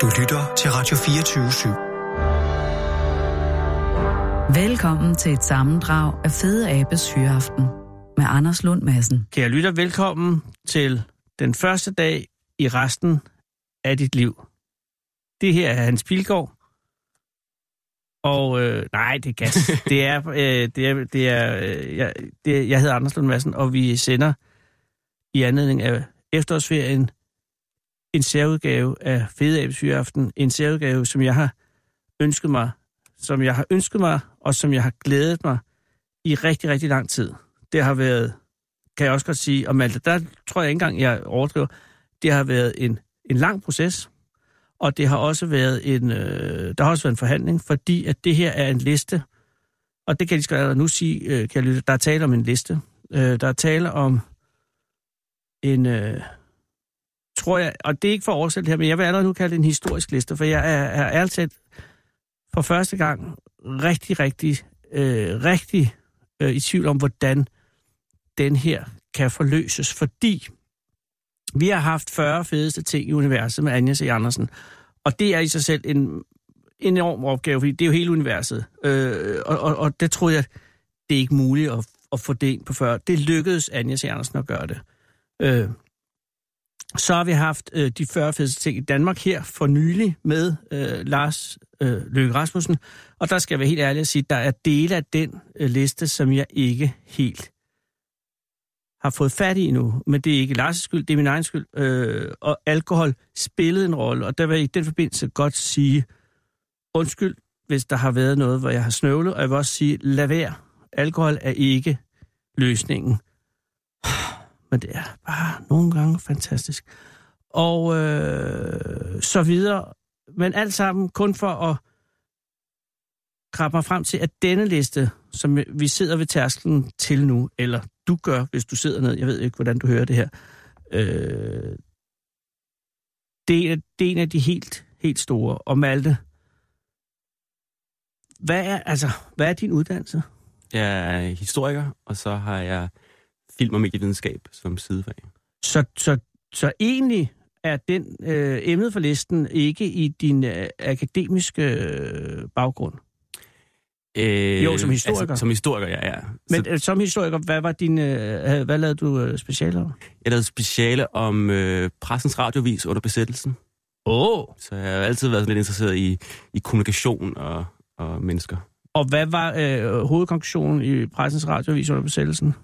Du lytter til Radio 24 /7. Velkommen til et sammendrag af Fede Abes Hyreaften med Anders Lund Madsen. Kære lytter, velkommen til den første dag i resten af dit liv. Det her er Hans Pilgaard. Og øh, nej, det er gas. det er, øh, det er, det er, øh, jeg, det, jeg hedder Anders Lund Madsen, og vi sender i anledning af efterårsferien en særudgave af Fede Abes En særudgave, som jeg har ønsket mig, som jeg har ønsket mig, og som jeg har glædet mig i rigtig, rigtig lang tid. Det har været, kan jeg også godt sige, og Malte, der tror jeg ikke engang, jeg overdriver, det har været en, en lang proces, og det har også været en, øh, der har også været en forhandling, fordi at det her er en liste, og det kan jeg lige nu sige, øh, kan jeg lytte, der er tale om en liste. Øh, der er tale om en, øh, tror jeg, og det er ikke for at det her, men jeg vil allerede nu kalde det en historisk liste, for jeg er, er ærligt for første gang rigtig, rigtig, øh, rigtig øh, i tvivl om, hvordan den her kan forløses, fordi vi har haft 40 fedeste ting i universet med Anja C. Andersen, og det er i sig selv en enorm opgave, fordi det er jo hele universet, øh, og, og, og det tror jeg, det er ikke muligt at, at få det ind på 40. Det lykkedes Anja C. Andersen at gøre det. Øh, så har vi haft øh, de 40 fedeste ting i Danmark her for nylig med øh, Lars øh, Løkke Rasmussen. Og der skal jeg være helt ærlig at sige, at der er dele af den øh, liste, som jeg ikke helt har fået fat i endnu. Men det er ikke Lars' skyld, det er min egen skyld. Øh, og alkohol spillede en rolle, og der vil jeg i den forbindelse godt sige undskyld, hvis der har været noget, hvor jeg har snøvlet. Og jeg vil også sige, lad være. Alkohol er ikke løsningen men det er bare nogle gange fantastisk. Og øh, så videre. Men alt sammen kun for at krabbe mig frem til, at denne liste, som vi sidder ved tærsklen til nu, eller du gør, hvis du sidder ned, jeg ved ikke, hvordan du hører det her, øh, det, er, det er en af de helt, helt store. Og Malte, hvad er, altså, hvad er din uddannelse? Jeg er historiker, og så har jeg film- og medievidenskab som sidefag. Så, så, så egentlig er den øh, emnet for listen ikke i din øh, akademiske øh, baggrund? Øh, jo, som historiker. Altså, som historiker, ja. ja. Men så, øh, som historiker, hvad var din, øh, hvad lavede du øh, speciale om? Jeg lavede speciale om øh, pressens radiovis under besættelsen. Åh! Oh. Så jeg har altid været lidt interesseret i, i kommunikation og, og mennesker. Og hvad var øh, hovedkonklusionen i pressens radiovis under besættelsen?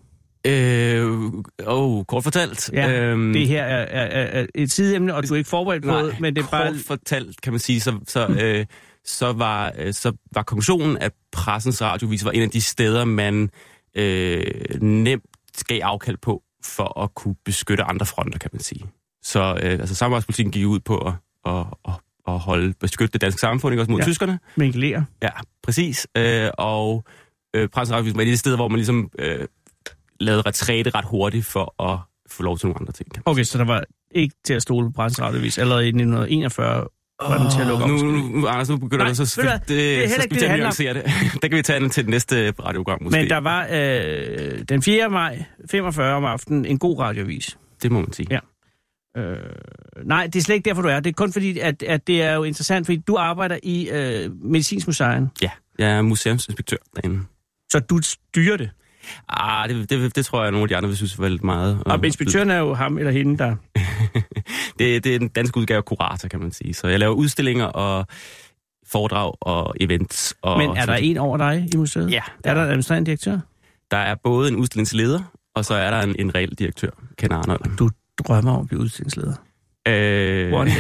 Øh, oh, kort fortalt. Ja, øhm, det her er, er, er et sideemne, og du er ikke forberedt på det, men det er bare... kort fortalt, kan man sige, så, så, øh, så, var, øh, så var konklusionen, at pressens radiovis var en af de steder, man øh, nemt gav afkald på, for at kunne beskytte andre fronter, kan man sige. Så øh, altså, samarbejdspolitikken gik ud på at, at, at, at holde, beskytte det danske samfund, ikke også mod ja. tyskerne. Minglere. Ja, præcis. Øh, og øh, pressens radiovis var et af de steder, hvor man ligesom... Øh, lavet retræte ret hurtigt for at få lov til nogle andre ting. Okay, så der var ikke til at stole på presseradiovis allerede i 1941 var den til at lukke nu, nu, nu, Anders, nu begynder Nej, du så... Det, det, så skal vi tage det, det. det kan vi tage den til det næste radioprogram, måske. Men der var øh, den 4. maj, 45 om aftenen, en god radiovis. Det må man sige. Ja. Øh, nej, det er slet ikke derfor, du er. Det er kun fordi, at, at det er jo interessant, fordi du arbejder i øh, Medicinsk Museum. Ja, jeg er museumsinspektør derinde. Så du styrer det? Ah, det, det, det tror jeg, nogle af de andre vil synes var lidt meget. Og inspektøren er jo ham eller hende, der... det, det er den danske udgave af kurator, kan man sige. Så jeg laver udstillinger og foredrag og events. Og Men er der en over dig i museet? Ja. Er der en administrerende direktør? Der er både en udstillingsleder, og så er der en, en reel direktør, Ken Arnold. Du drømmer om at blive udstillingsleder? Øh, One day.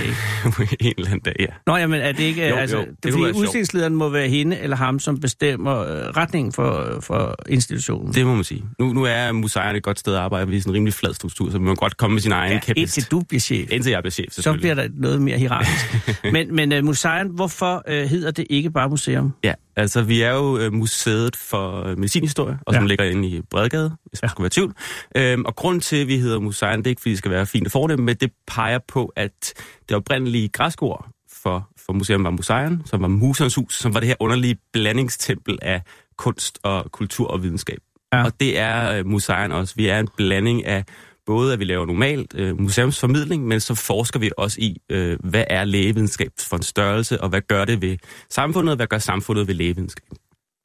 en eller anden dag, ja. Nå, jamen er det ikke... Jo, altså, jo, det, det fordi udstillingslederen må være hende eller ham, som bestemmer øh, retningen for, for institutionen. Det må man sige. Nu, nu er museerne et godt sted at arbejde, vi er sådan en rimelig flad struktur, så man må godt komme med sin egen ja, kæpest. indtil du bliver chef. Indtil jeg bliver chef, Så bliver der noget mere hierarkisk. men men uh, museet, hvorfor uh, hedder det ikke bare museum? Ja, altså vi er jo uh, museet for medicinhistorie, og som ja. ligger inde i Bredgade, hvis man ja. skulle være tvivl. Øhm, og grund til, at vi hedder museet, det er ikke, fordi det skal være fint at det, men det peger på, at det oprindelige græskord for, for museum var museum, som var musernes hus, som var det her underlige blandingstempel af kunst og kultur og videnskab. Ja. Og det er museum også. Vi er en blanding af både, at vi laver normalt øh, museumsformidling, men så forsker vi også i, øh, hvad er lægevidenskab for en størrelse, og hvad gør det ved samfundet, og hvad gør samfundet ved lægevidenskab.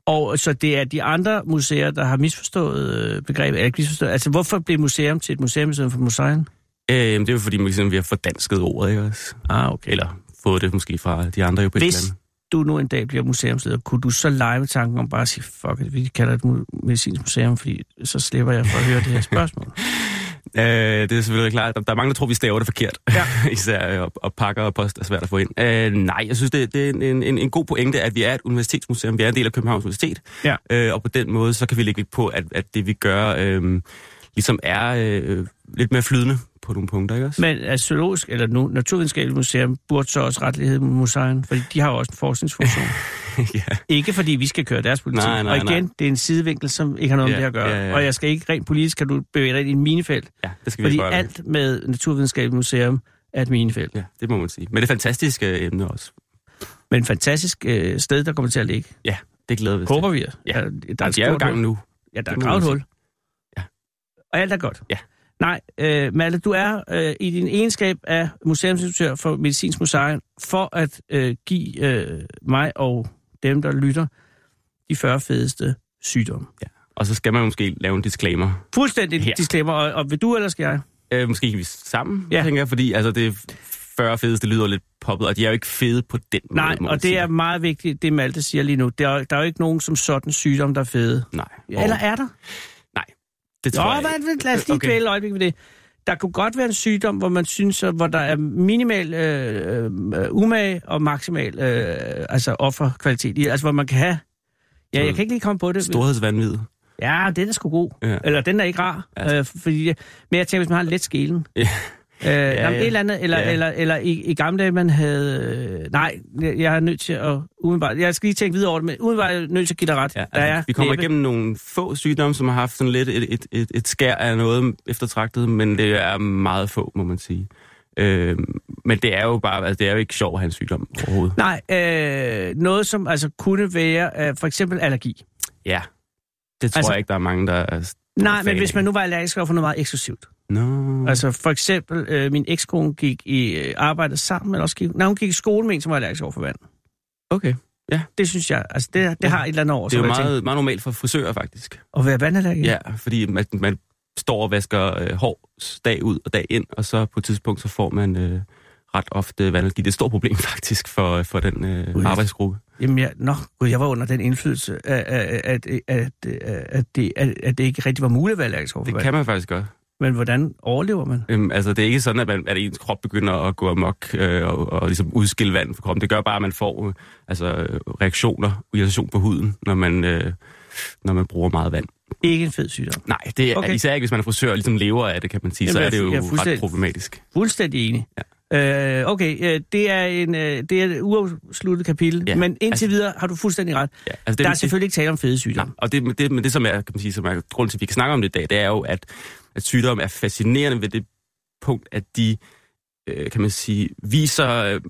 Og så det er de andre museer, der har misforstået øh, begrebet, eller ikke misforstået. Altså, hvorfor blev museum til et museum i stedet for museum? Øh, det er jo fordi, man, vi har fordansket ordet, ikke også? Ah, okay. Eller fået det måske fra de andre europæiske Hvis lande. du nu en dag bliver museumsleder, kunne du så lege med tanken om bare at sige, fuck it, vi kalder det et medicinsk museum, fordi så slipper jeg for at høre det her spørgsmål. Øh, det er selvfølgelig klart. Der, der er mange, der tror, vi staver det forkert. Ja. Især øh, og, og pakker og post er svært at få ind. Øh, nej, jeg synes, det, det er en, en, en god pointe, at vi er et universitetsmuseum. Vi er en del af Københavns Universitet. Ja. Øh, og på den måde, så kan vi lægge lidt på, at, at det vi gør, øh, ligesom er øh, lidt mere flydende på nogle punkter, ikke også? Men at zoologisk eller nu, naturvidenskabeligt museum burde så også retligt hedde museum, fordi de har jo også en forskningsfunktion. ja. ikke fordi vi skal køre deres politik. Nej, nej, og igen, nej. det er en sidevinkel, som ikke har noget Ja, med det at gøre. ja, ja. Og jeg skal ikke rent politisk, kan du bevæge dig ind i en minefelt. ja, det skal vi Fordi gøre. alt med Naturvidenskabeligt Museum er et minefelt. Ja, det må man sige. Men det er fantastiske emne også. Men et fantastisk øh, sted, der kommer til at ligge. Ja, det glæder vi os Håber vi. Ja. Der, der er Altså, jeg er jo i et gang nu. Ja, der er Det man hul. Ja. Og alt er godt. Ja. Nej, øh, Malte, du er øh, i din egenskab af museumsinstruktør for Medicinsk Museum for at øh, give øh, mig og dem, der lytter, de 40 fedeste sygdomme. Og så skal man måske lave en disclaimer. Fuldstændig Her. disclaimer, og, og vil du, eller skal jeg? Øh, måske kan vi sammen, Ja. ja. tænker jeg, fordi altså, det er 40 fedeste lyder lidt poppet, og de er jo ikke fede på den måde. Nej, og det sige. er meget vigtigt, det Malte siger lige nu. Der er, der er jo ikke nogen som sådan sygdom, der er fede. Nej. Eller er der? Det tror Nå, jeg ikke. lad os lige Okay. øjeblik ved det. Der kunne godt være en sygdom, hvor man synes, hvor der er minimal øh, øh, umage og maksimal øh, altså offerkvalitet. Altså, hvor man kan have... Ja, jeg kan ikke lige komme på det. Storhedsvandvid. Ja, den er sgu god. Ja. Eller den er ikke rar. Ja. Øh, fordi, men jeg tænker, hvis man har en let skælen. Ja. Øh, ja, jamen, ja. et eller andet, eller, Ja. eller, eller i, i gamle dage, man havde... Øh, nej, jeg, jeg er nødt til at... Umiddelbart, jeg skal lige tænke videre over det, men umiddelbart er jeg nødt til at give dig ret. Ja, altså, er vi kommer næppe- igennem nogle få sygdomme, som har haft sådan lidt et, et, et, et skær af noget eftertragtet, men det er meget få, må man sige. Øh, men det er jo bare, altså, det er jo ikke have en sygdom overhovedet. Nej, øh, noget som altså kunne være øh, for eksempel allergi. Ja, det tror Altså- jeg ikke, der er mange, der er... Nej, men hvis man nu var allergisk over for noget meget eksklusivt. Mm. Altså for eksempel, øh, min ekskone gik i øh, arbejde sammen, eller også gik, nej, hun gik i skole med en, som var allergisk over for vand. okay. Det synes jeg, altså det, det Ja. har et eller andet over. Det er jo meget, meget normalt for frisører, faktisk. At være vandallergiker? Ja, fordi man, man står og vasker øh, hår dag ud og dag ind, og så på et tidspunkt, så får man øh, ret ofte vandallergi. Det er et stort problem, faktisk, for, for den øh, Ui. arbejdsgruppe. Jamen, jeg, nå, gud, jeg var under den indflydelse, at, at, at, at, det, at, at det ikke rigtig var muligt at være allergisk over for Det kan man faktisk godt. Men hvordan overlever man? Øhm, altså, det er ikke sådan, at, man, at ens krop begynder at gå amok øh, og, og ligesom udskille vand fra kroppen. Det gør bare, at man får øh, altså, reaktioner, irritation på huden, når man, øh, når man bruger meget vand. Ikke en fed sygdom. Nej, det er Okay. især ikke, hvis man er frisør og ligesom lever af det, kan man sige. Jamen, så er det jo jeg er ret problematisk. Fuldstændig enig. Ja. Øh, okay, øh, det er en øh, det er et uafsluttet kapitel, ja, men indtil altså- videre har du fuldstændig ret. Ja, altså, det, Der er det, selvfølgelig ikke tale om fede Nej, sygdomme. og det, det, men det som er, kan man sige, som er grund til, at vi kan snakke om det i dag, det er jo, at, at sygdom er fascinerende ved det punkt, at de, øh, kan man sige, viser, øh,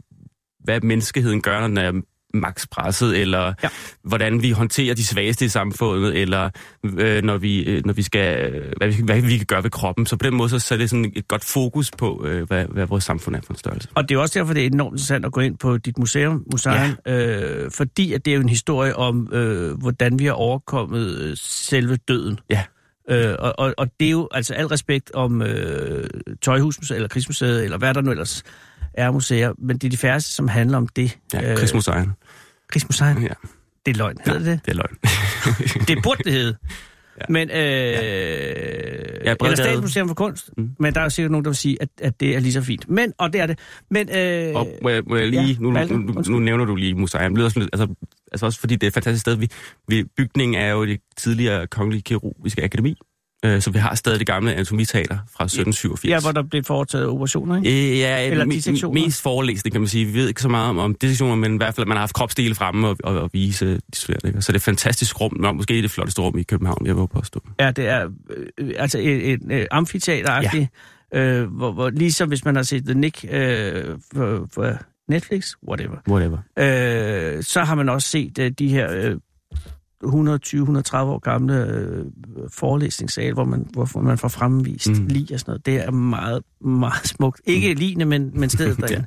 hvad menneskeheden gør, når den er max presset, eller ja. hvordan vi håndterer de svageste i samfundet, eller øh, når, vi, øh, når vi skal, øh, hvad, vi, hvad vi kan gøre ved kroppen. Så på den måde, så, så er det sådan et godt fokus på, øh, hvad, hvad vores samfund er for en størrelse. Og det er også derfor, det er enormt interessant at gå ind på dit museum, museum ja. øh, fordi at det er jo en historie om, øh, hvordan vi har overkommet øh, selve døden. Ja. Øh, og, og, og det er jo altså al respekt om øh, Tøjhusmuseet, eller Krigsmuseet, eller hvad der nu ellers er museer, men det er de færreste, som handler om det. Ja, øh, Krigsmuseet. Krigsmuseet? Ja, Det er løgn, hedder det? det er løgn. Det burde det hedde. Ja. Ja. Men, øh, ja, Bredgade. eller Statsmuseum for Kunst. Mm. Men der er jo sikkert nogen, der vil sige, at, at det er lige så fint. Men, og det er det. Men, øh, Og må jeg, må jeg lige, ja, ja, nu, nu, nu, nu nævner du lige museum. Det lidt, altså, altså også fordi det er et fantastisk sted. Vi, vi, bygningen er jo det tidligere kongelige kirurgiske akademi, øh, så vi har stadig det gamle anatomiteater fra 1787. ja, hvor der blev foretaget operationer, ikke? Øh, ja, Eller me- mest forelæsning, kan man sige. Vi ved ikke så meget om, om dissektioner, men i hvert fald, at man har haft kropsdele fremme og, og, og vise de studerende. Så det er et fantastisk rum, og måske det flotteste rum i København, jeg vil påstå. Ja, det er øh, altså et, et, et amfiteateragtigt, ja. øh, hvor, hvor ligesom hvis man har set The Nick øh, for, for Netflix, whatever, Whatever. øh, så har man også set øh, de her øh, 120-130 år gamle øh, forelæsningssal, hvor man, hvor man får fremvist Mm. lige og sådan noget. Det er meget, meget smukt. Ikke mm. lignende, men, men stedet derinde.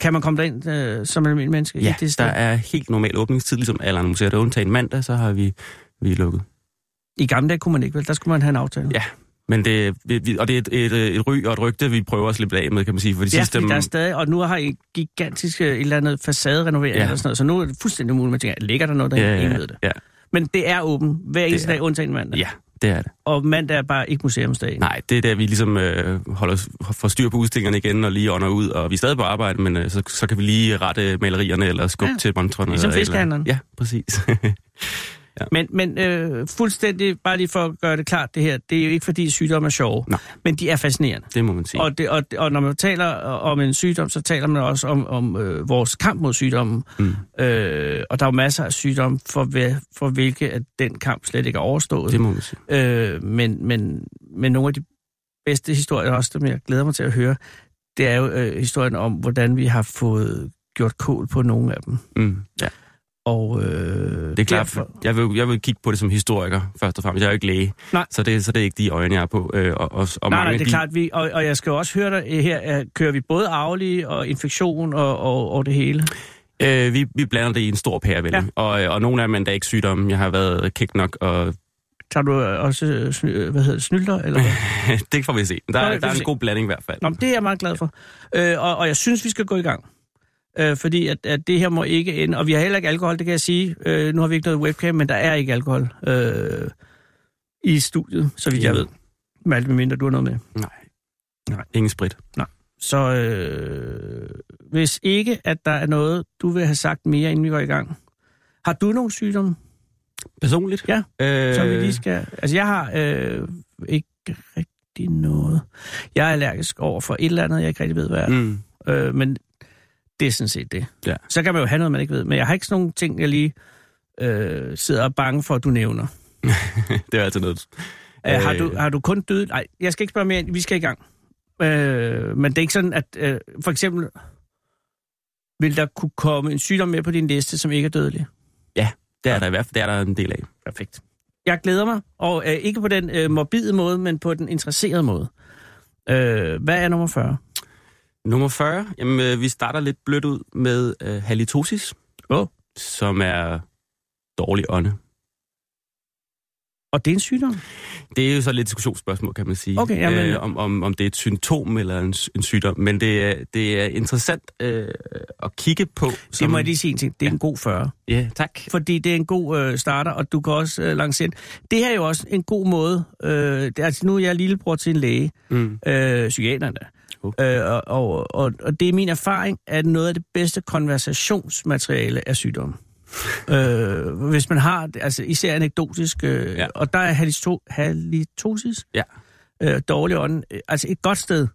Kan man komme derind øh, som almindelig menneske? Ja, det sted? der er helt normal åbningstid, ligesom alle andre museer. Der er undtagen mandag, så har vi, vi er lukket. I gamle dage kunne man ikke, vel? Der skulle man have en aftale. Ja, Men det, vi- og det er et, et, et ry og et rygte, vi prøver at slippe af med, kan man sige. For de Ja, sidste, der er stadig, og nu har I gigantisk øh, et eller andet facaderenovering Ja. eller sådan noget, så nu er det fuldstændig umuligt, man tænker, ligger der noget der? ja, ja, ved det. ja, Men det er åbent hver eneste dag, undtagen mandag. ja, det er det. Og mandag er bare ikke museumsdag. Nej, det er der, vi ligesom øh, holder, får styr på udstillingerne igen og lige ånder ud, og vi er stadig på arbejde, men øh, så, så kan vi lige rette malerierne eller skubbe Ja, til montrene. ligesom eller- fiskehandleren. Ja, præcis. Men, men øh, fuldstændig, bare lige for at gøre det klart, det her, det er jo ikke fordi sygdomme er sjove, Nej. men de er fascinerende. det må man sige. Og, det, og, og når man taler om en sygdom, så taler man også om, om øh, vores kamp mod sygdommen. Mm. Øh, og der er jo masser af sygdomme, for, for hvilke at den kamp slet ikke er overstået. Det må man sige. Øh, men, men, men nogle af de bedste historier, også dem jeg glæder mig til at høre, det er jo øh, historien om, hvordan vi har fået gjort kål på nogle af dem. Mm. Ja, Og øh, det er klart. derfor, Jeg vil, jeg vil kigge på det som historiker, først og fremmest. Jeg er jo ikke læge, Nej. så det, så det er ikke de øjne, jeg er på. Øh, og, og, og nej, mange nej, det er de, klart, vi, og, og jeg skal også høre dig, øh, her at kører vi både arvelige og infektion og, og, og det hele. Øh, vi, vi blander det i en stor pærevæld, Ja. ja. og, og nogle af dem er ikke sygdomme. Jeg har været kæk nok, og Tager du også, øh, sny, øh, hvad hedder det, snylder? Eller hvad? det får vi se. Der, Nå, der er en se. god blanding i hvert fald. Nå, det er jeg meget glad for. Øh, og, og jeg synes, vi skal gå i gang. Øh, fordi at, at det her må ikke ende. Og vi har heller ikke alkohol, det kan jeg sige. Øh, nu har vi ikke noget webcam, men der er ikke alkohol øh, i studiet, så vidt jeg ved. Med alt mindre du har noget med. Nej. Nej. Ingen sprit. Så øh, hvis ikke, at der er noget, du vil have sagt mere, inden vi går i gang. Har du nogle sygdomme, Personligt? Ja, øh, som vi lige skal... Altså, jeg har øh, ikke rigtig noget. Jeg er allergisk over for et eller andet, jeg ikke rigtig ved, hvad er. Mm. Øh, men det er sådan set det. Ja. Så kan man jo have noget, man ikke ved. Men jeg har ikke sådan nogle ting, jeg lige øh, sidder og er bange for, at du nævner. det er altid noget. Øh, har, Øh. du, har du kun død? Nej, jeg skal ikke spørge mere. Vi skal i gang. Øh, men det er ikke sådan, at øh, for eksempel vil der kunne komme en sygdom med på din liste, som ikke er dødelig? Det er der i hvert fald det er der en del af. Perfekt. Jeg glæder mig, og øh, ikke på den øh, morbide måde, men på den interesserede måde. Øh, hvad er nummer 40? Nummer 40, jamen, øh, vi starter lidt blødt ud med øh, halitosis, Åh. som er dårlig ånde. Og det er en sygdom? Det er jo så lidt diskussionsspørgsmål, kan man sige. Okay, jamen- øh, om, om, om det er et symptom eller en, en sygdom. Men det er, det er interessant øh, at kigge på. Det må jeg lige sige en ting. Det er Ja. en god 40. Ja, tak. fordi det er en god øh, starter, og du kan også øh, lancere. Det her er jo også en god måde. Øh, det, er- altså, nu er jeg lillebror til en læge, Mm. øh, psykiater endda. Okay. Øh, og, og, og, og det er min erfaring, at noget af det bedste konversationsmateriale er sygdom. øh, hvis man har, altså især anekdotisk, øh, ja. Og der er halito, halitosis, Ja. øh, dårlig ånd, øh, altså et godt sted.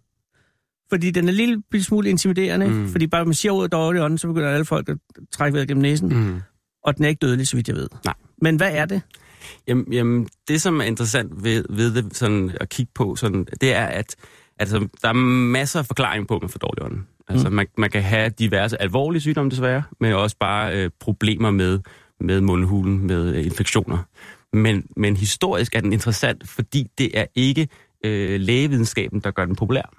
Fordi den er en lille smule intimiderende. Mm. fordi bare man siger ordet dårlig ånd, så begynder alle folk at trække vejret gennem næsen. Mm. Og den er ikke dødelig, så vidt jeg ved. Nej. Men hvad er det? Jamen, jamen, det som er interessant ved, ved det sådan, at kigge på, sådan, det er, at altså, der er masser af forklaring på, at man får dårlig ånd. Altså, Mm. mm. man, man kan have diverse alvorlige sygdomme desværre, men også bare øh, problemer med, med mundhulen, med øh, infektioner. Men, men historisk er den interessant, fordi det er ikke øh, lægevidenskaben, der gør den populær.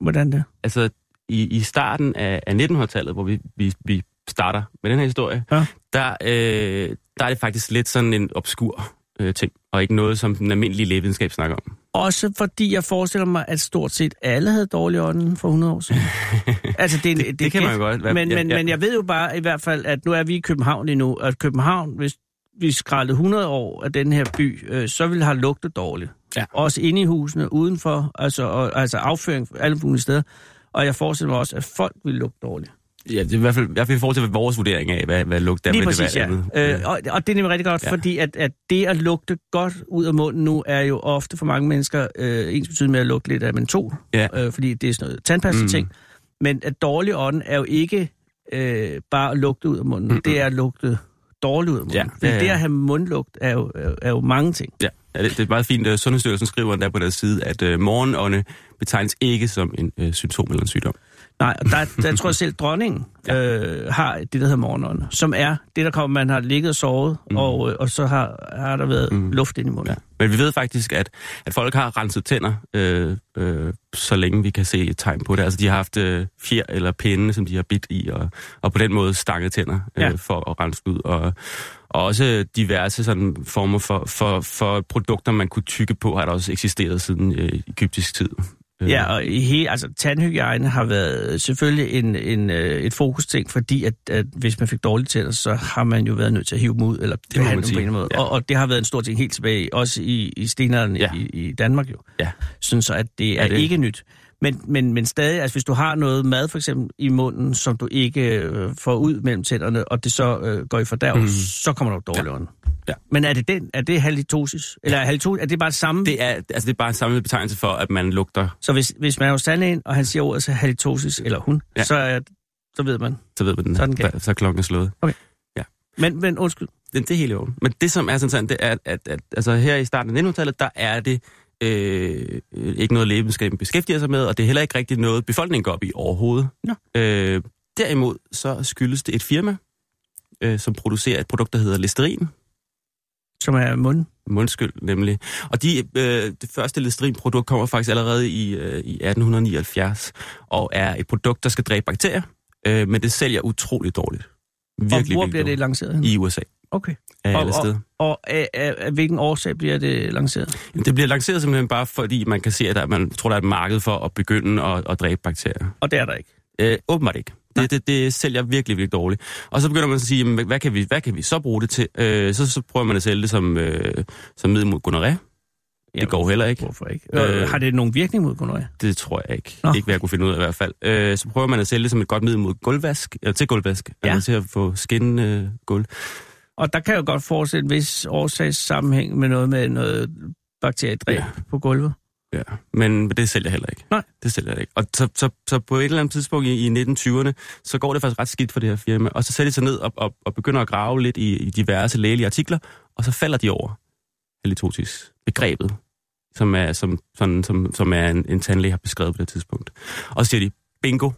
Hvordan det? Altså, i, i starten af, af 1900-tallet, hvor vi, vi, vi starter med den her historie, Ja. der, øh, der er det faktisk lidt sådan en obskur øh, ting, og ikke noget, som den almindelige lægevidenskab snakker om. Også fordi jeg forestiller mig, at stort set alle havde dårlig ånden for 100 år siden. altså, det, er Det, det, det kan gæt. man jo godt. Men, men, men jeg ved jo bare i hvert fald, at nu er vi i København lige nu, at København, hvis vi skrællede 100 år af den her by, øh, så ville have lugtet dårligt. Ja. Også inde i husene, udenfor, altså, og, altså afføring alle mulige steder. Og jeg forestiller mig også, at folk ville lugte dårligt. Ja, det er i hvert fald, i hvert fald i forhold til vores vurdering af, hvad, hvad lugt er. Lige præcis, det ja. være andet. Øh, og, og det er nemlig rigtig godt, ja. Ja. fordi at, at det at lugte godt ud af munden nu, er jo ofte for mange mennesker øh, ens betydning med at lugte lidt af mentol, Ja. øh, fordi det er sådan noget tandpasta-ting. Mm. Men at dårlig ånd er jo ikke øh, bare at lugte ud af munden, mm-hmm. det er at lugte dårligt ud af munden. Ja, ja, ja. det at have mundlugt er jo, er, er jo mange ting. Ja, ja det, det er meget fint. Uh, Sundhedsstyrelsen skriver der på deres side, at uh, morgenånde betegnes ikke som en uh, symptom eller en sygdom. Nej, og der, der tror jeg selv, dronningen øh, har det, der hedder morgenånd, som er det, der kommer, man har ligget og sovet, mm. og, øh, og så har, har der været mm. luft ind i munden. Ja. Men vi ved faktisk, at, at folk har renset tænder, øh, øh, så længe vi kan se et tegn på det. Altså, de har haft øh, fjer eller pinde, som de har bidt i, og, og på den måde stanget tænder øh, ja. for at rense ud. Og, og også diverse sådan, former for, for, for produkter, man kunne tykke på, har der også eksisteret siden øh, egyptisk tid. Ja, og i he, altså, tandhygiejne har været selvfølgelig en, en, øh, et fokusting, fordi at, at hvis man fik dårlige tænder, så har man jo været nødt til at hive dem ud, eller det behandle dem på en måde. Ja. Og, og det har været en stor ting helt tilbage, også i, i stenalderen ja. i, i Danmark jo. Ja. Sådan så, at det er, er det? ikke nyt. Men, men, men stadig, altså hvis du har noget mad for eksempel i munden, som du ikke øh, får ud mellem tænderne, og det så øh, går i fordærv, mm. så kommer du dårlig ja. Ja. Men er det den? Er det halitosis? Eller er, halitosis, er det bare samme? Det er, altså det er bare en samme betegnelse for, at man lugter. Så hvis, hvis man er hos tandlægen, og han siger ordet så halitosis, eller hun, ja. så, er, så ved man. Så ved man den. Så den så er klokken slået. Okay. Ja. Men, men undskyld. Det, det er helt jo. Men det, som er sådan, det er, at, at, at altså her i starten af 1900-tallet, der er det øh, ikke noget lægevidenskaben beskæftiger sig med, og det er heller ikke rigtig noget, befolkningen går op i overhovedet. Nå. Øh, derimod så skyldes det et firma, øh, som producerer et produkt, der hedder Listerin, som er mund? Mundskyld, nemlig. Og de, øh, det første Listerin-produkt kommer faktisk allerede i, øh, i 1879, og er et produkt, der skal dræbe bakterier, øh, men det sælger utroligt dårligt. Virkelig, og hvor bliver det lanceret? I USA. Okay. Af og, alle steder. Og, og af, af, af hvilken årsag bliver det lanceret? Det bliver lanceret simpelthen bare fordi, man kan se, at der, man tror, der er et marked for at begynde at, at dræbe bakterier. Og det er der ikke? Øh, åbenbart ikke. Det, det, det sælger virkelig, virkelig dårligt. Og så begynder man at sige, jamen, hvad, kan vi, hvad kan vi så bruge det til? Øh, så, så prøver man at sælge det som, øh, som middel mod gonorrhea. Det ja, går heller ikke. Hvorfor ikke? Øh, har det nogen virkning mod gonorrhea? Det tror jeg ikke. Nå. Ikke hvad jeg kunne finde ud af i hvert fald. Øh, så prøver man at sælge det som et godt middel mod gulvvask, eller til gulvvask, ja. altså til at få skinnende øh, gulv. Og der kan jo godt fortsætte en vis årsagssammenhæng med noget med noget bakteriedræb ja. på gulvet. Ja, men det sælger heller ikke. Nej. Det sælger jeg ikke. Og så, så, så på et eller andet tidspunkt i, i 1920'erne, så går det faktisk ret skidt for det her firma. Og så sætter de sig ned og, og, og begynder at grave lidt i, i diverse lægelige artikler, og så falder de over halitosis, begrebet, som er, som, sådan, som, som er en, en tandlæge har beskrevet på det tidspunkt. Og så siger de, bingo,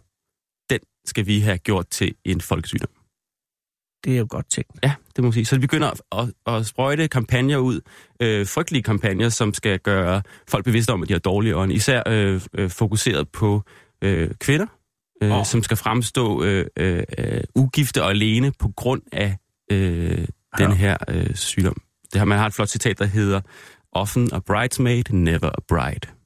den skal vi have gjort til en folkesygdom. Det er jo godt tænkt. Ja, det må man sige. Så vi begynder at, at sprøjte kampagner ud, øh, frygtelige kampagner, som skal gøre folk bevidste om, at de har dårlige ånd. Især øh, øh, fokuseret på øh, kvinder, øh, oh. som skal fremstå øh, øh, ugifte og alene på grund af øh, ja. den her øh, sygdom. Det har, man har et flot citat, der hedder, Often a bridesmaid, never a bride.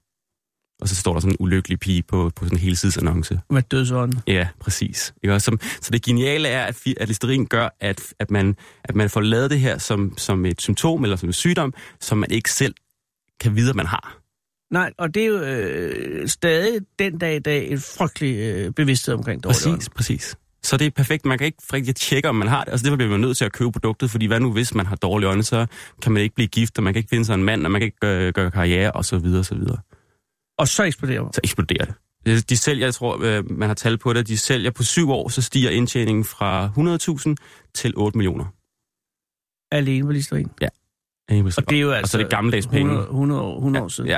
Og så står der sådan en ulykkelig pige på, på sådan en helsidesannonce. Med dødsånden. Ja, præcis. Ikke? Som, så det geniale er, at, at Listerin gør, at, at, man, at man får lavet det her som, som et symptom eller som en sygdom, som man ikke selv kan vide, at man har. Nej, og det er jo øh, stadig den dag i dag en frygtelig øh, bevidsthed omkring dårlig Præcis, ånd. præcis. Så det er perfekt. Man kan ikke rigtig tjekke, om man har det. Altså derfor bliver man nødt til at købe produktet, fordi hvad nu hvis man har dårlige øjne, så kan man ikke blive gift, og man kan ikke finde sig en mand, og man kan ikke gøre, gøre karriere, og så videre, og så videre. Og så eksploderer Så eksploderer det. De sælger, jeg tror, øh, man har tal på det, de sælger på syv år, så stiger indtjeningen fra 100.000 til 8 millioner. Alene på Listerine? Ja. Og det er jo altså og så er det altså gammeldags penge. 100, 100, 100 ja. år siden. Ja.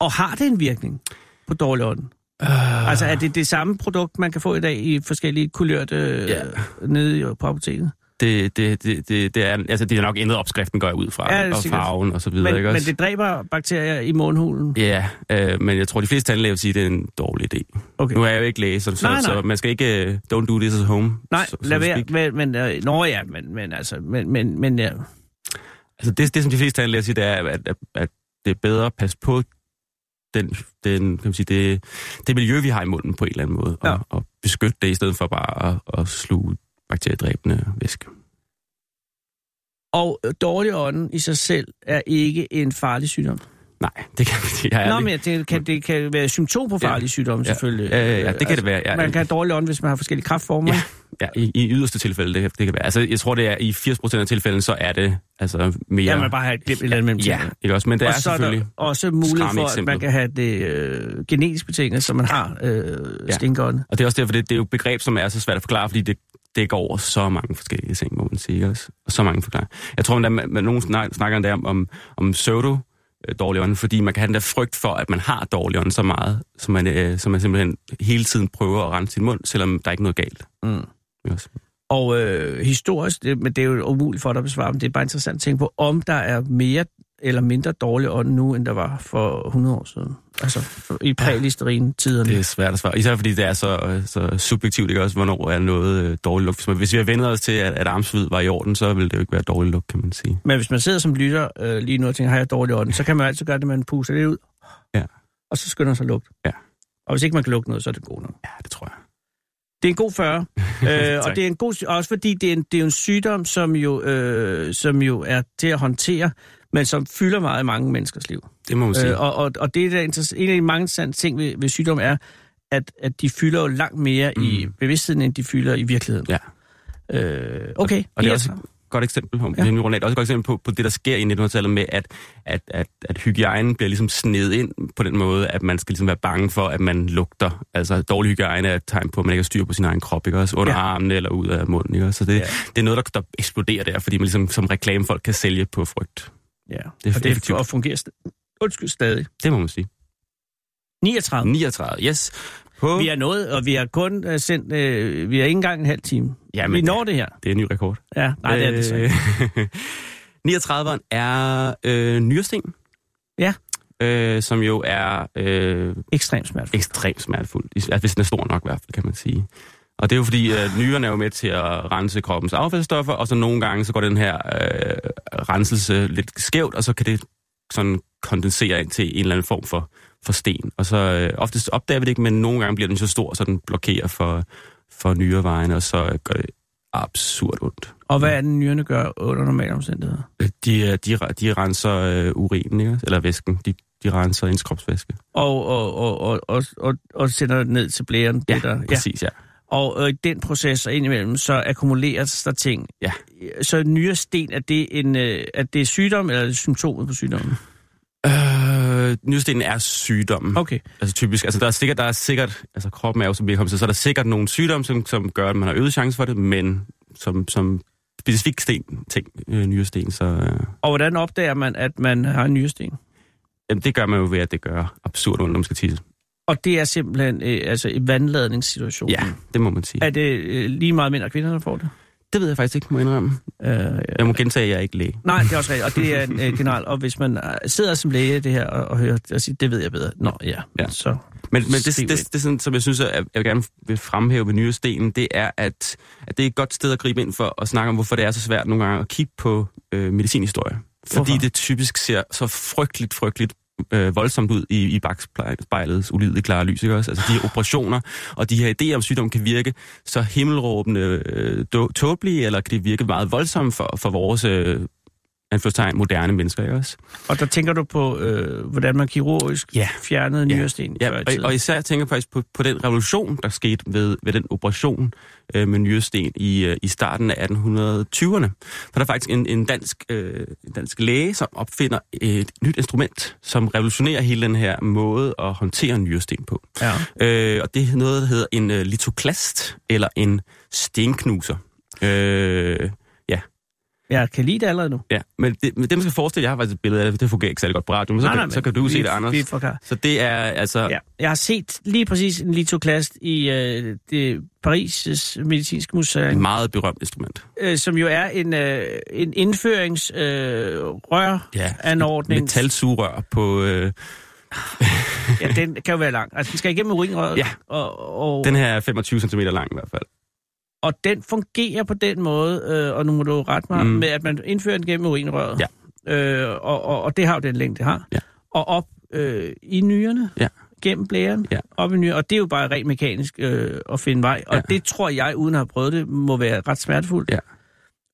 Og har det en virkning på dårlig orden? Uh... Altså er det det samme produkt, man kan få i dag i forskellige kulørte yeah. nede på apoteket? Det, det, det, det, det er, altså, det er nok ændret opskriften, går jeg ud fra, ja, og farven og så videre. Men, ikke også? men det dræber bakterier i mundhulen? Ja, øh, men jeg tror, de fleste tandlæger vil sige, at det er en dårlig idé. Okay. Nu er jeg jo ikke læge, så, nej, nej. så man skal ikke, uh, don't do this at home. Nej, så, lad være, men, men, uh, nå ja, men, men altså, men, men, men ja. Altså det, det, som de fleste tandlæger siger, det er, at, at, at det er bedre at passe på den, den, kan man sige, det, det miljø, vi har i munden på en eller anden måde, ja. og, og beskytte det, i stedet for bare at, at sluge bakteriedræbende væske. Og dårlig ånden i sig selv er ikke en farlig sygdom. Nej, det kan jeg Nå, men det kan, det kan være symptom på farlige ja. sygdomme, selvfølgelig. Ja, ja, ja, det kan altså, det være. Ja, man kan have dårlig ånd, hvis man har forskellige kraftformer. Ja, ja i, i yderste tilfælde, det kan, det kan være. Altså, jeg tror, det er i 80% af tilfældene, så er det altså mere... Ja, man bare har et eller andet mellem Ja, ikke også? Men det og er så selvfølgelig... er der også mulighed for, at man kan have det øh, genetisk betinget, så man har øh, ja. stinkånden. Og det er også derfor, det, det er jo et begreb, som er så svært at forklare, fordi det dækker over så mange forskellige ting, må man sige også. Og så mange forklare. Jeg tror, at man, nogen snakker der om, om, om pseudo øh, dårlig ånd, fordi man kan have den der frygt for, at man har dårlig ånd så meget, så man, øh, så man simpelthen hele tiden prøver at rense sin mund, selvom der er ikke noget galt. Mm. Yes. Og øh, historisk, det, men det er jo umuligt for dig at besvare, men det er bare interessant at tænke på, om der er mere eller mindre dårlig ånd nu, end der var for 100 år siden. Altså i prælisterine-tiderne. Det er svært at svare. Især fordi det er så, øh, så subjektivt, ikke også, hvornår er noget øh, dårlig lugt. Hvis, man, hvis vi har vendt os til, at, at armsvid var i orden, så ville det jo ikke være dårlig lugt, kan man sige. Men hvis man sidder som lytter øh, lige nu og tænker, har jeg dårlig ånd, så kan man altid gøre det, at man puster det ud. Ja. Og så skynder sig lugt. Ja. Og hvis ikke man kan lugte noget, så er det god nok. Ja, det tror jeg. Det er en god 40. øh, og det er en god, også fordi det er, en, det er en sygdom, som jo, øh, som jo er til at håndtere, men som fylder meget i mange menneskers liv. Det må man sige. Øh, og, og, og det er en af de mange interessante ting ved, ved sygdom er, at, at de fylder jo langt mere mm. i bevidstheden, end de fylder i virkeligheden. Ja. Øh, okay. Og det er 39. også et godt eksempel, om, Ja. også et godt eksempel på, på det, der sker i 1900-tallet med, at, at, at, at hygiejnen bliver ligesom snedet ind på den måde, at man skal ligesom være bange for, at man lugter. Altså dårlig hygiejne er et tegn på, at man ikke har styr på sin egen krop, ikke også? Under Ja. armene eller ud af munden, ikke også? Så det, ja. det er noget, der, der eksploderer der, fordi man ligesom som reklamefolk kan sælge på frygt. Ja, Det er og det effektivt. og fungerer st- undskyld, stadig. Det må man sige. 39. 39, yes. På, Vi er nået, og vi har kun uh, sendt, uh, vi er ikke engang en halv time. Ja, vi når det her. Det er en ny rekord. Ja, nej, det er det så ikke. Øh, 39'eren er øh, nyresten. Ja. Øh, som jo er øh, Ekstremt smertefuldt. ekstremt smertefuld. Altså, hvis den er stor nok i hvert fald, kan man sige. Og det er jo fordi, at nyrerne er jo med til at rense kroppens affaldsstoffer, og så nogle gange, så går den her øh, renselse lidt skævt, og så kan det sådan kondensere ind til en eller anden form for, for sten. Og så øh, oftest opdager vi det ikke, men nogle gange bliver den så stor, så den blokerer for, for nyrevejen, og så gør det absurd ondt. Og hvad er det, nyrerne gør under normale omstændigheder? Øh, De, øh, de, de renser øh, urinen, ikke? eller væsken. De, de renser ens kropsvæske. Og, og, og, og, og, og, og sender det ned til blæren. det der. præcis, ja. Og øh, i den proces, og indimellem, så akkumuleres der ting. Ja. Så nyresten, er det, en, øh, er det sygdom, eller er det symptomet på sygdommen? Øh, nyrestenen er sygdommen. Okay. Altså typisk, altså der er sikkert, der er sikkert, altså kroppen er jo som til, så er der sikkert nogle sygdomme, som, som gør, at man har øget chance for det, men som, som specifik sten, ting, øh, nyresten, så øh, Og hvordan opdager man, at man har en nyresten? jamen, det gør man jo ved, at det gør absurd når man skal tisse. Og det er simpelthen øh, altså i vandladningssituationen. Ja, det må man sige. Er det øh, lige meget mænd og kvinder, der får det? Det ved jeg faktisk ikke, må jeg indrømme. Øh, Jeg må gentage, at jeg er ikke læge. nej, det er også rigtigt, og det er øh, generelt. Og hvis man øh, sidder som læge det her og, og hører og siger, det ved jeg bedre. Nå, ja. Ja. Så, Men, men det, det, det, det, sådan, som jeg synes, at jeg gerne vil fremhæve ved nyrestenen, det er, at, at det er et godt sted at gribe ind for at snakke om, hvorfor det er så svært nogle gange at kigge på øh, medicinhistorie. Fordi Hvorfor? det typisk ser så frygteligt, frygteligt øh, voldsomt ud i, i bagspejlets ulidelige klare lys. Ikke også? Altså de her operationer og de her idéer om sygdom kan virke så himmelråbende øh, tåbelige, eller kan de virke meget voldsomme for, for vores øh, anførstegn, moderne mennesker. Ikke også? og der tænker du på, øh, hvordan man kirurgisk Ja. fjernede Ja. nyresten Ja, og, og især tænker jeg faktisk på, på den revolution, der skete ved, ved den operation øh, med nyresten i, øh, i starten af 1820'erne. For der er faktisk en, en, dansk, øh, en dansk læge, som opfinder et nyt instrument, som revolutionerer hele den her måde at håndtere nyresten på. Ja. Øh, og det er noget, der hedder en øh, litoklast, eller en stenknuser. Øh, Jeg kan lide det allerede nu. ja, men det, men det, man skal forestille, jeg har faktisk et billede af det, det fungerer ikke særlig godt på radio, men så, Nej, kan, nej, så kan du vi- se det, Anders. Vi forklarer. Så det er altså... Ja. Jeg har set lige præcis en litoklast i øh, det Paris' medicinske museum, Et meget berømt instrument. øh, som jo er en, øh, en indføringsrør øh, rør Ja, anordning. metalsugerør på... Øh, Ja, den kan jo være lang. Altså, den skal igennem urinrøret. Ja. Og, og, den her er 25 cm lang i hvert fald. Og den fungerer på den måde, øh, og nu må du rette mig, mm. Med at man indfører den gennem urinrøret. Ja. Øh, og, og, og det har jo den længde, det har. Ja. Og op øh, i nyrerne. Ja. Gennem blæren. Ja. Op i nyrerne. Og det er jo bare rent mekanisk øh, at finde vej. Og Ja. det tror jeg, uden at have prøvet det, må være ret smertefuldt. Ja.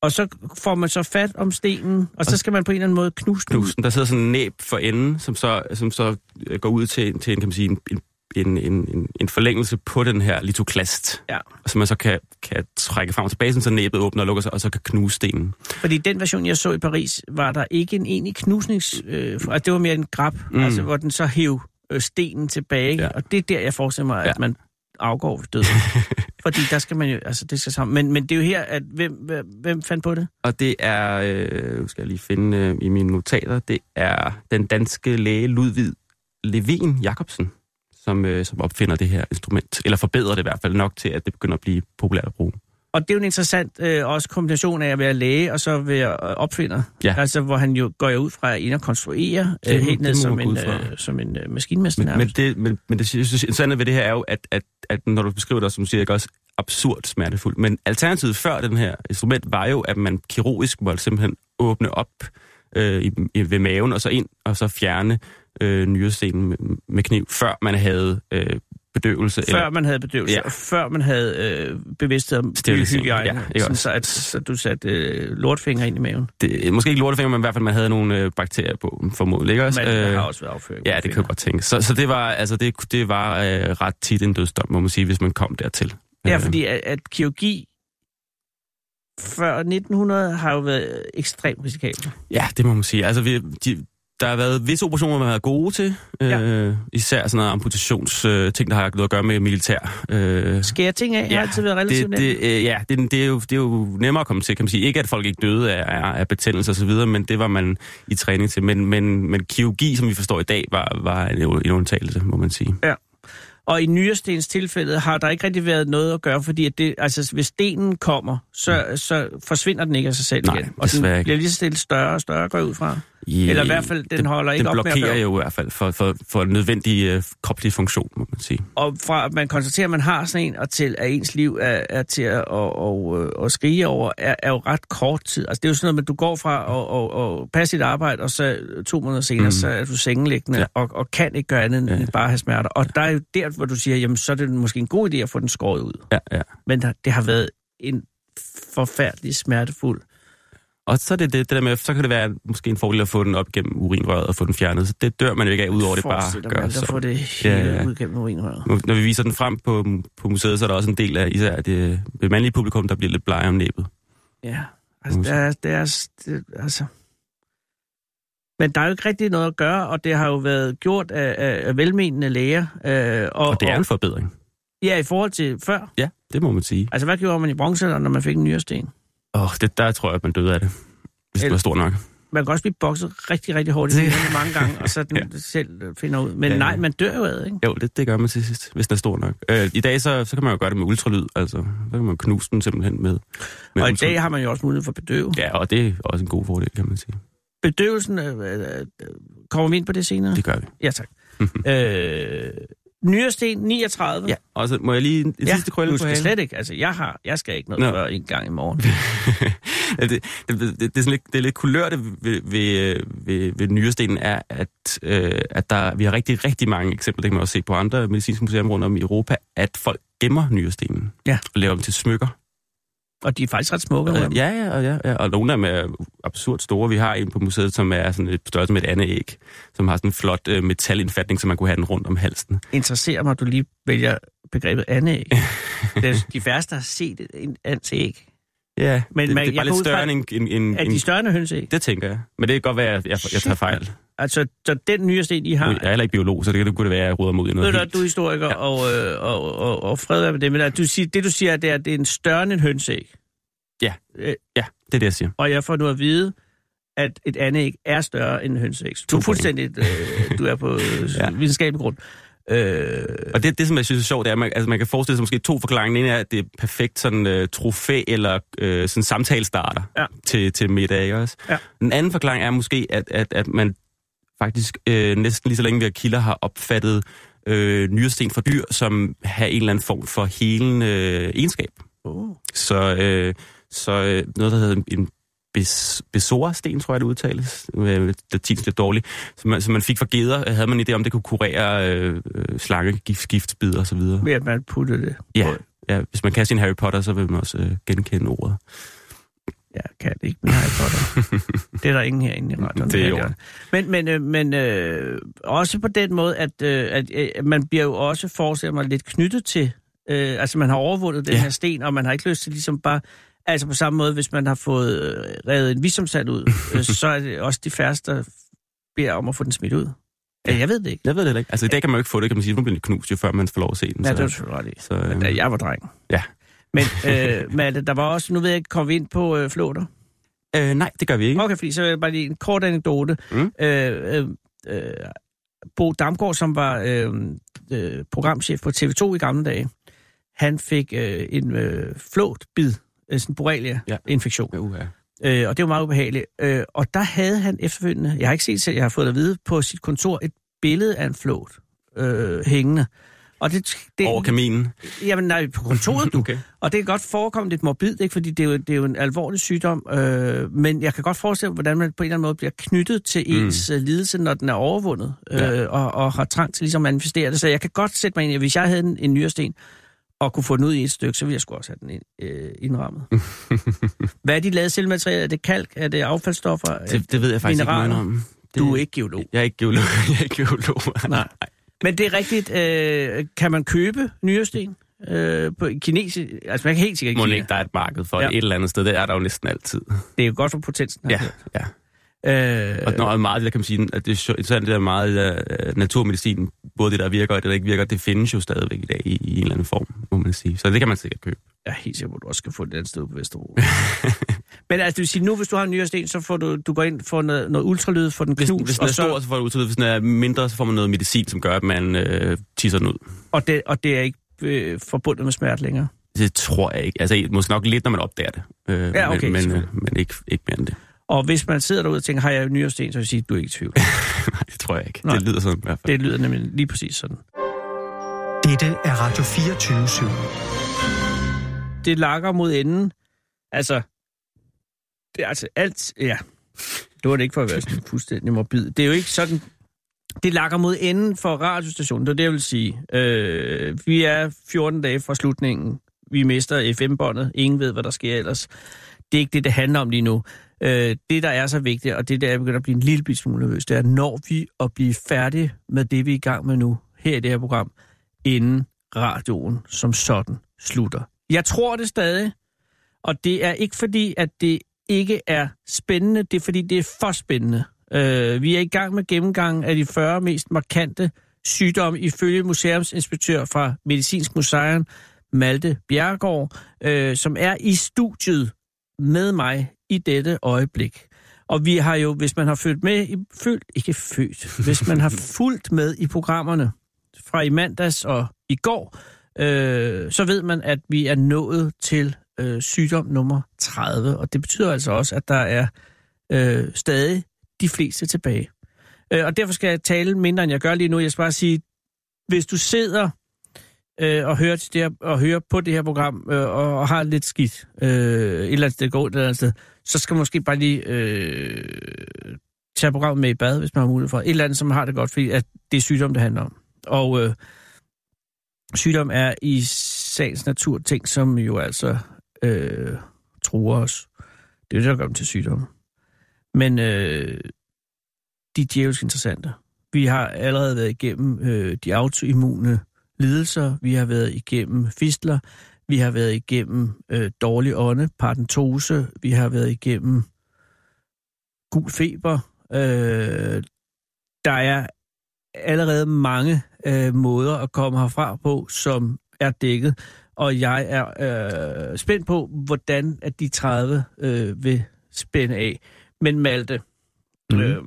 Og så får man så fat om stenen, og så skal man på en eller anden måde knuse den. Knusen, der sidder sådan en næb for enden, som så, som så øh, går ud til, til en, kan man sige, en, en, en, en, en forlængelse på den her litoklast. Ja. Som man så kan, kan trække frem og tilbage, så næbet åbner og lukker sig, og så kan knuse stenen. Fordi den version, jeg så i Paris, var der ikke en egentlig knusnings... Øh, altså det var mere en grab, mm. Altså hvor den så hæv øh, stenen tilbage. Ja. Og det er der, jeg forestiller mig, ja. At man... afgår ved døden. Fordi der skal man jo, altså det skal sammen. Men, men det er jo her, at hvem, hvem, hvem fandt på det? Og det er, øh, skal jeg lige finde øh, i mine notater, det er den danske læge Ludvig Levin Jacobsen, som, øh, som opfinder det her instrument. Eller forbedrer det i hvert fald nok til, at det begynder at blive populært at bruge. Og det er jo en interessant øh, også kombination af at være læge og så være øh, opfinder. Ja. Altså, hvor han jo går jeg ud fra ind og konstruere Det øh, helt ned som en, øh, som en øh, maskinmester Men, men det, men, men det synes jeg interessante ved det her er jo, at, at, at når du beskriver det, som siger, ikke også absurd smertefuldt. Men alternativet før den her instrument var jo, at man kirurgisk måtte simpelthen åbne op øh, i, i, ved maven, og så ind, og så fjerne øh, nyrestenen med, med kniv, før man havde øh, bedøvelse. Før man havde bedøvelse, Ja. og før man havde øh, bevidsthed om hygiejne, ja, sådan så, at, så du satte øh, lortfinger ind i maven. det, måske ikke lortefinger, men i hvert fald, man havde nogle øh, bakterier på, formodentlig, ikke også? Men der Øh, har også været afføring. Ja, det kan jeg godt tænke. Så, så det var, altså, det, det var øh, ret tit en dødsdom, må man sige, hvis man kom dertil. Ja, Øh, fordi at, at kirurgi før 1900 har jo været ekstremt risikabelt. Ja, det må man sige. Altså, vi, de, der har været visse operationer, man har været gode til. Øh, især sådan noget amputationsting, øh, ting, der har noget at gøre med militær. Øh, Skære ting af har Ja, altid været relativt det, det, øh, ja, det, det, er jo, det er jo nemmere at komme til, kan man sige. Ikke at folk ikke døde af, af, af betændelse og så videre, men det var man i træning til. Men, men, men kirurgi, som vi forstår i dag, var, var en, en undtagelse, må man sige. Og i Nyrestens tilfælde har der ikke rigtig været noget at gøre, fordi at det, altså, hvis stenen kommer, så, så forsvinder den ikke af sig selv Nej, igen. Og den ikke. bliver lige så stille større og større, går ud fra. I, Eller i hvert fald, den holder ikke den op med at blokerer jo i hvert fald for, for, for en nødvendig øh, kropslig funktion, må man sige. Og fra at man konstaterer, at man har sådan en, og til at ens liv er, er til at, og, og, og skrige over, er, er jo ret kort tid. Altså det er jo sådan noget, at du går fra at og, og passe dit arbejde, og så to måneder senere, Mm. så er du sengeliggende Ja. ja. og, og kan ikke gøre andet end Ja. ja. bare have smerter. Og der er jo der, hvor du siger, jamen så er det måske en god idé at få den skåret ud. Ja, ja. Men der, det har været en forfærdelig smertefuld. Og så er det, det, det der med, så kan det være måske en fordel at få den op gennem urinrøret og få den fjernet. Så det dør man jo ikke af, udover det bare gør der så. får det hele ja. ud gennem urinrøret. Når vi viser den frem på, på museet, så er der også en del af især det, det mandlige publikum, der bliver lidt blege om næbet. Ja, altså, det er, det er, det, altså... Men der er jo ikke rigtig noget at gøre, og det har jo været gjort af, af, af velmenende læger. Øh, og, Og det er en forbedring. Ja, i forhold til før. Ja, det må man sige. Altså, hvad gjorde man i bronzealderen, når man fik en nyresten? Åh, oh, det, der tror jeg, at man døde af det. Hvis det var stort nok. Man kan også blive bokset rigtig, rigtig hårdt i Det- mange gange, og så den Ja. selv finder ud. Men Ja. nej, man dør jo af, ikke? Jo, det, det gør man til sidst, hvis den er stor nok. Øh, I dag, så, så kan man jo gøre det med ultralyd. Altså, så kan man knuse den simpelthen med, med Og i dag har man jo også mulighed for at bedøve. Ja, og det er også en god fordel, kan man sige. Bedøvelsen, øh, øh, øh, kommer vi ind på det senere? Det gør vi. Ja, tak. øh, nyresten 39. Ja, og så må jeg lige en ja sidste krølle på skal halen? slet ikke. Altså, jeg, har, jeg skal ikke noget Nå. før en gang i morgen. Det, det, det, det, er sådan lidt, det er lidt kulørte ved, ved, ved, ved nyrestenen er, at, øh, at der, vi har rigtig, rigtig mange eksempler, det kan man også se på andre medicinske museer rundt om i Europa, at folk gemmer nyrestenen Ja. og laver dem til smykker. Og de er faktisk ret smukke. Ja, ja, ja, ja, og nogle af dem er absurd store. Vi har en på museet, som er sådan et størrelse med et andet æg, som har sådan en flot øh, metalindfatning, så man kunne have den rundt om halsen. Interesserer mig, at du lige vælger begrebet andeæg. det er de færreste har set et andeæg. Ja, Men det, man- det er jeg bare lidt større end en, en, en, Er de større end hønseæg? Det tænker jeg. Men det kan godt være, at jeg, jeg tager fejl. Altså, så den nye sten, I har... Jeg er heller ikke biolog, så det kan- kunne det være, at jeg ruder mig ud i noget Ved du, du er historiker, Ja. og, øh, og, og, og fred er med det, men at du siger, det du siger, det er, at det er en større end en hønseæg. Ja. Øh, Ja, det er det, jeg siger. og jeg får nu at vide, at et andet æg er større end en hønseæg. Du er fuldstændig, øh, du er på øh, Ja. ja. videnskabelig grund. Øh, Og det, det som jeg synes er sjovt, det er, at man, altså, man kan forestille sig måske to forklaringer. Den ene er, at det er perfekt sådan uh, trofæ eller uh, sådan samtalestarter Ja. til, til middag, ikke også? Ja. Den anden forklaring er måske, at, at, at man faktisk øh, næsten lige så længe vi har kilder har opfattet øh, nyresten for dyr, som har en eller anden form for helende øh, egenskab. oh. Så, øh, så øh, noget, der hedder en, bes, besorsten, tror jeg det udtales. Øh, Latinsk lidt dårligt. Som man, som man fik fra geder, havde man idé om, det kunne kurere øh, giftspider og så videre. Ved at man putte det. Ja, ja, hvis man kan sin Harry Potter, så vil man også øh, genkende ordet. Jeg kan det ikke med Harry Potter. det er der ingen herinde i radioen. Det er gøre. Men, men, øh, men øh, også på den måde, at, øh, at øh, man bliver jo også, forestiller mig, lidt knyttet til, øh, altså man har overvundet den Ja. her sten, og man har ikke lyst til ligesom bare, altså på samme måde, hvis man har fået øh, revet en visumsand ud, øh, så er det også de færreste, der beder om at få den smidt ud. Ja, jeg ved det ikke. Jeg ved det ikke. Altså i dag kan man jo ikke få det, kan man sige. Nu bliver det knust, jo før man får lov at se den. Ja, så, det er du selvfølgelig ret i. så, øh, Da jeg var dreng. Ja. Men øh, Malte, der var også, nu ved jeg ikke, kom vi ind på øh, flåter? øh, nej, det gør vi ikke. Okay, fordi så jeg bare lige en kort anekdote. Mm. Øh, øh, øh, Bo Damgaard, som var øh, øh, programchef på TV2 i gamle dage, han fik øh, en øh, flåtbid, øh, sådan en borrelia-infektion. Ja, uha. Øh, og det var meget ubehageligt. Øh, og der havde han efterfølgende, jeg har ikke set selv, jeg har fået det at vide, på sit kontor et billede af en flåt øh, hængende. Og det, det, Over kaminen. Jamen nej, på kontoret, du. Okay. Og det kan godt forekomme lidt morbid, ikke? fordi det er, jo, det er jo en alvorlig sygdom. Øh, men jeg kan godt forestille mig, hvordan man på en eller anden måde bliver knyttet til ens mm. lidelse, når den er overvundet, øh, Ja. og, og har trang til ligesom at manifestere det. Så jeg kan godt sætte mig ind i, hvis jeg havde en, en nyresten, og kunne få den ud i et stykke, så ville jeg sgu også have den ind, øh, indrammet. Hvad er de lavet selvmateriale? Er det kalk? Er det affaldsstoffer? Det, det ved jeg faktisk Mineraler. ikke noget om. Det, Du er ikke geolog. Jeg er ikke geolog. jeg er ikke geolog. Nej. Men det er rigtigt. Øh, kan man købe nyresten? Øh, på kinesisk, altså man kan helt sikkert Må ikke der er et marked for Ja. et eller andet sted. Det er der jo næsten altid. Det er jo godt for potensen. Ja, ja. Øh, Og når meget, der kan man sige, at det er interessant, det der meget uh, naturmedicin, både det, der virker og det, der ikke virker, det findes jo stadigvæk i dag i, i en eller anden form, må man sige. Så det kan man sikkert købe. jeg er helt sikker på, at du også skal få det et andet sted på Vesterbro. Men altså, det vil sige, nu hvis du har en nyresten, så får du, du går ind for noget, noget ultralyd, for den Hvis, knust, hvis den er så, stor, så får du udtryk. Hvis den er mindre, så får man noget medicin, som gør, at man øh, tisser den ud. og, det, og det er ikke øh, forbundet med smerte længere. Det tror jeg ikke. Altså, måske nok lidt, når man opdager det. Øh, Ja, okay, men, men, øh, men ikke, ikke mere end det. Og hvis man sidder derude og tænker, har jeg en nyresten, så vil jeg sige, at du er ikke i tvivl. Nej, det tror jeg ikke. Nej. Det lyder sådan i hvert fald. Det lyder nemlig lige præcis sådan. Dette er Radio 24 det lakker mod enden. Altså, det er altså alt, ja. Det var det ikke for at være sådan fuldstændig morbid. Det er jo ikke sådan, det lakker mod enden for radiostationen, det er det, jeg vil sige. Øh, vi er 14 dage fra slutningen. Vi mister FM-båndet. Ingen ved, hvad der sker ellers. Det er ikke det, det handler om lige nu. Øh, det, der er så vigtigt, og det der, jeg begynder at blive en lille smule nervøs, det er, når vi at blive færdige med det, vi er i gang med nu, her i det her program, inden radioen som sådan slutter. Jeg tror det stadig, og det er ikke fordi, at det ikke er spændende, det er fordi, det er for spændende. Øh, vi er i gang med gennemgang af de 40 mest markante sygdomme ifølge museumsinspektør fra Medicinsk Museum, Malte Bjergård, øh, som er i studiet med mig i dette øjeblik. Og vi har jo, hvis man har følt med, i, følt, ikke født, hvis man har fulgt med i programmerne fra i mandags og i går, øh, så ved man, at vi er nået til øh, sygdom nummer 30. Og det betyder altså også, at der er øh, stadig de fleste tilbage. Øh, og derfor skal jeg tale mindre, end jeg gør lige nu. Jeg skal bare sige, hvis du sidder øh, og, hører til det her, og hører på det her program, øh, og, og har lidt skidt, øh, et eller andet sted, går et eller andet sted, så skal man måske bare lige øh, tage program med i bad, hvis man har mulighed for. Et eller andet, som har det godt, fordi at det er sygdom, det handler om. Og øh, sygdom er i sagens natur ting, som jo altså øh, truer os. Det er jo det, der gør dem til sygdomme. Men øh, de er djævelsk interessante. Vi har allerede været igennem øh, de autoimmune lidelser, vi har været igennem fistler, vi har været igennem øh, dårlig ånde, paradentose, vi har været igennem gul feber. Øh, der er allerede mange øh, måder at komme herfra på, som er dækket. Og jeg er øh, spændt på, hvordan at de 30 øh, vil spænde af. Men Malte, mm. øh,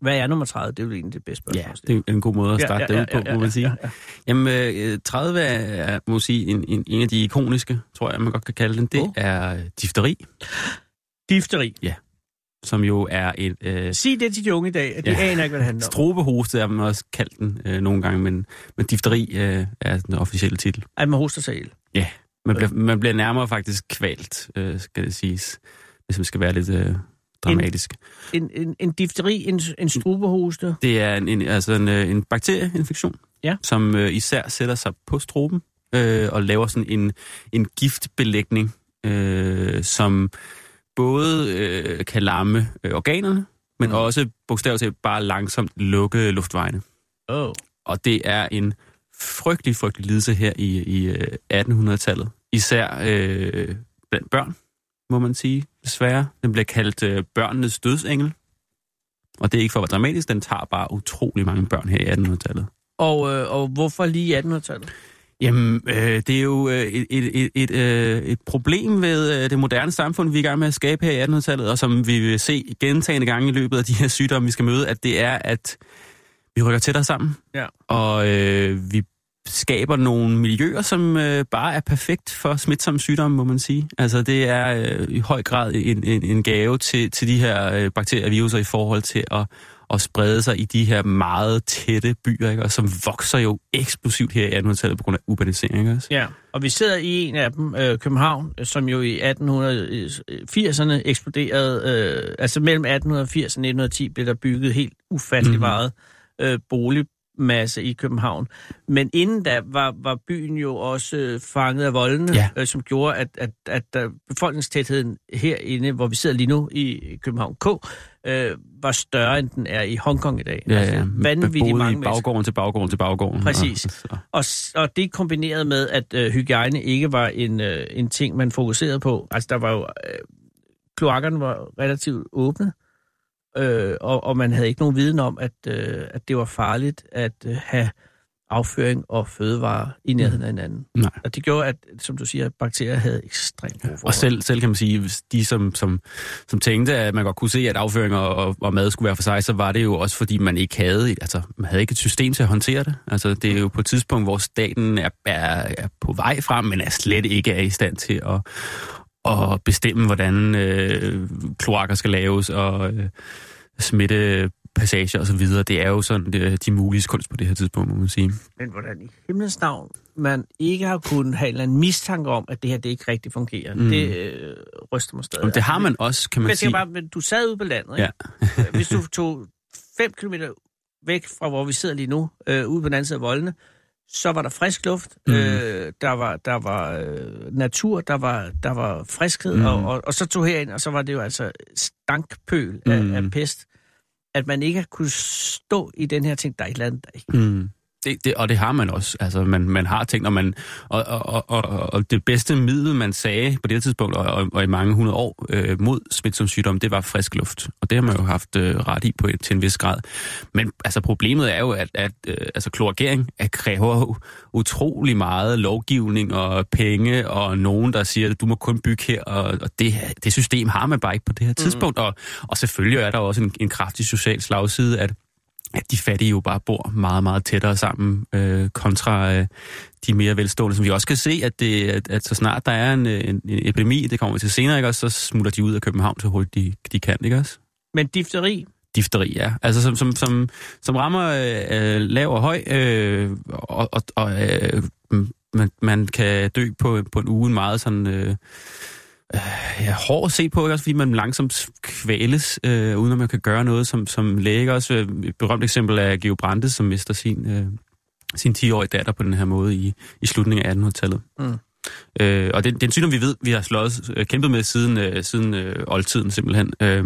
hvad er nummer 30? Det er jo egentlig det bedste spørgsmål. Ja, det er en god måde at starte ja, ja, ja, det ud på, må man sige. Ja, ja. Jamen, øh, 30 er, må sige, en, en, en af de ikoniske, tror jeg, man godt kan kalde den. Det Oh. er difteri, Difteri. som jo er et øh, Sig det til de unge i dag, at de Ja. aner ikke, hvad det handler om. strobehoste, er man også kaldt den øh, nogle gange, men, men difteri øh, er den officielle titel. At man hoster sig ihjel. Man bliver, man bliver nærmere faktisk kvalt, øh, skal det siges, hvis man skal være lidt øh, dramatisk. En, en, en difteri, en, en strubehoste. Det er en, en, altså en, øh, en bakterieinfektion, Ja. som øh, især sætter sig på stroben øh, og laver sådan en, en giftbelægning, øh, som både øh, kan lamme øh, organerne, men Mm. også bogstaveligt talt bare langsomt lukke luftvejene. Oh. Og det er en frygtelig, frygtelig lidelse her i, i øh, 1800-tallet. Især øh, blandt børn, må man sige, desværre. Den bliver kaldt øh, børnenes dødsengel. Og det er ikke for at være dramatisk, den tager bare utrolig mange børn her i 1800-tallet. Og, øh, og hvorfor lige 1800-tallet? Jamen, øh, det er jo øh, et, et, et, et, øh, et problem ved øh, det moderne samfund, vi er i gang med at skabe her i 1800-tallet, og som vi vil se gentagende gange i løbet af de her sygdomme, vi skal møde, at det er, at vi rykker tættere sammen, Ja. og øh, vi skaber nogle miljøer, som øh, bare er perfekt for smitsomme sygdomme, må man sige. Altså, det er øh, i høj grad en, en, en gave til, til de her øh, bakterier og viruser i forhold til at, at sprede sig i de her meget tætte byer, ikke? Og som vokser jo eksplosivt her i 1800-tallet på grund af urbanisering. Ikke? Ja, og vi sidder i en af dem, øh, København, øh, som jo i 1880'erne eksploderede. Øh, altså mellem 1880 og 1910 blev der bygget helt ufattelig mm. meget øh, boligmasse i København. Men inden da var, var byen jo også øh, fanget af voldene, Ja. øh, som gjorde, at, at, at, at befolkningstætheden herinde, hvor vi sidder lige nu i København K, øh, var større, end den er i Hongkong i dag. Altså, vanvittigt mange i baggården til baggården til baggården. Præcis. Og, Og, det kombineret med, at øh, hygiejne ikke var en, øh, en ting, man fokuserede på. Altså, der var jo... Øh, kloakkerne var relativt åbne, øh, og, og man havde ikke nogen viden om, at, øh, at det var farligt at øh, have afføring og fødevarer i nærheden af hinanden. Nej. Og det gjorde, at, som du siger, bakterier havde ekstremt gode forhold. og selv, selv kan man sige, hvis de som, som, som tænkte, at man godt kunne se, at afføring og, og, og mad skulle være for sig, så var det jo også, fordi man ikke havde, altså, man havde ikke et system til at håndtere det. Altså, det er jo på et tidspunkt, hvor staten er, er, er på vej frem, men er slet ikke er i stand til at, at bestemme, hvordan øh, kloakker skal laves og øh, smitte passager og så videre. Det er jo sådan det, de mulige kunst på det her tidspunkt, må man sige. Men hvordan i himlens navn man ikke har kunnet have en mistanke om, at det her det ikke rigtig fungerer, Mm. det øh, ryster mig stadig. Og det har man også, kan man Men sige. bare, men du sad ude på landet, ikke? Ja. Hvis du tog 5 km væk fra, hvor vi sidder lige nu, øh, ude på den anden side af voldene, så var der frisk luft, Mm. øh, der var, der var øh, natur, der var, der var friskhed, Mm. og, og, og så tog herind, og så var det jo altså stankpøl af, Mm. af pest. At man ikke kunne stå i den her ting, der er et eller andet, der ikke... Mm. Det, det, og det har man også. Altså, man, man har tænkt, og, man, og, og, og, og, det bedste middel, man sagde på det tidspunkt, og, og, og i mange hundrede år øh, mod smitsom sygdom, det var frisk luft. Og det har man jo haft øh, ret i på, til en vis grad. Men altså, problemet er jo, at, at øh, altså, kloakering er, kræver utrolig meget lovgivning og penge, og nogen, der siger, at du må kun bygge her, og, og det, det system har man bare ikke på det her tidspunkt. Og, og selvfølgelig er der også en, en kraftig social slagside, at at de fattige jo bare bor meget, meget tættere sammen øh, kontra øh, de mere velstående, som vi også kan se, at, det, at, at så snart der er en, en, en epidemi, det kommer vi til senere, ikke, også, så smutter de ud af København så hurtigt de, de kan, ikke også? Men difteri, Difteri, ja. Altså som, som, som, som rammer øh, lav og høj, øh, og, og, øh, man, man kan dø på, på en uge meget sådan... Øh, øh, ja, hård at se på, ikke? også fordi man langsomt kvæles, øh, uden at man kan gøre noget som, som læge. Også øh, et berømt eksempel er Geo Brandes, som mister sin, øh, sin 10-årige datter på den her måde i, i slutningen af 1800-tallet. Mm. Øh, og det, det er en sygdom, vi ved, vi har slået, øh, kæmpet med siden, øh, siden øh, oldtiden simpelthen. Øh,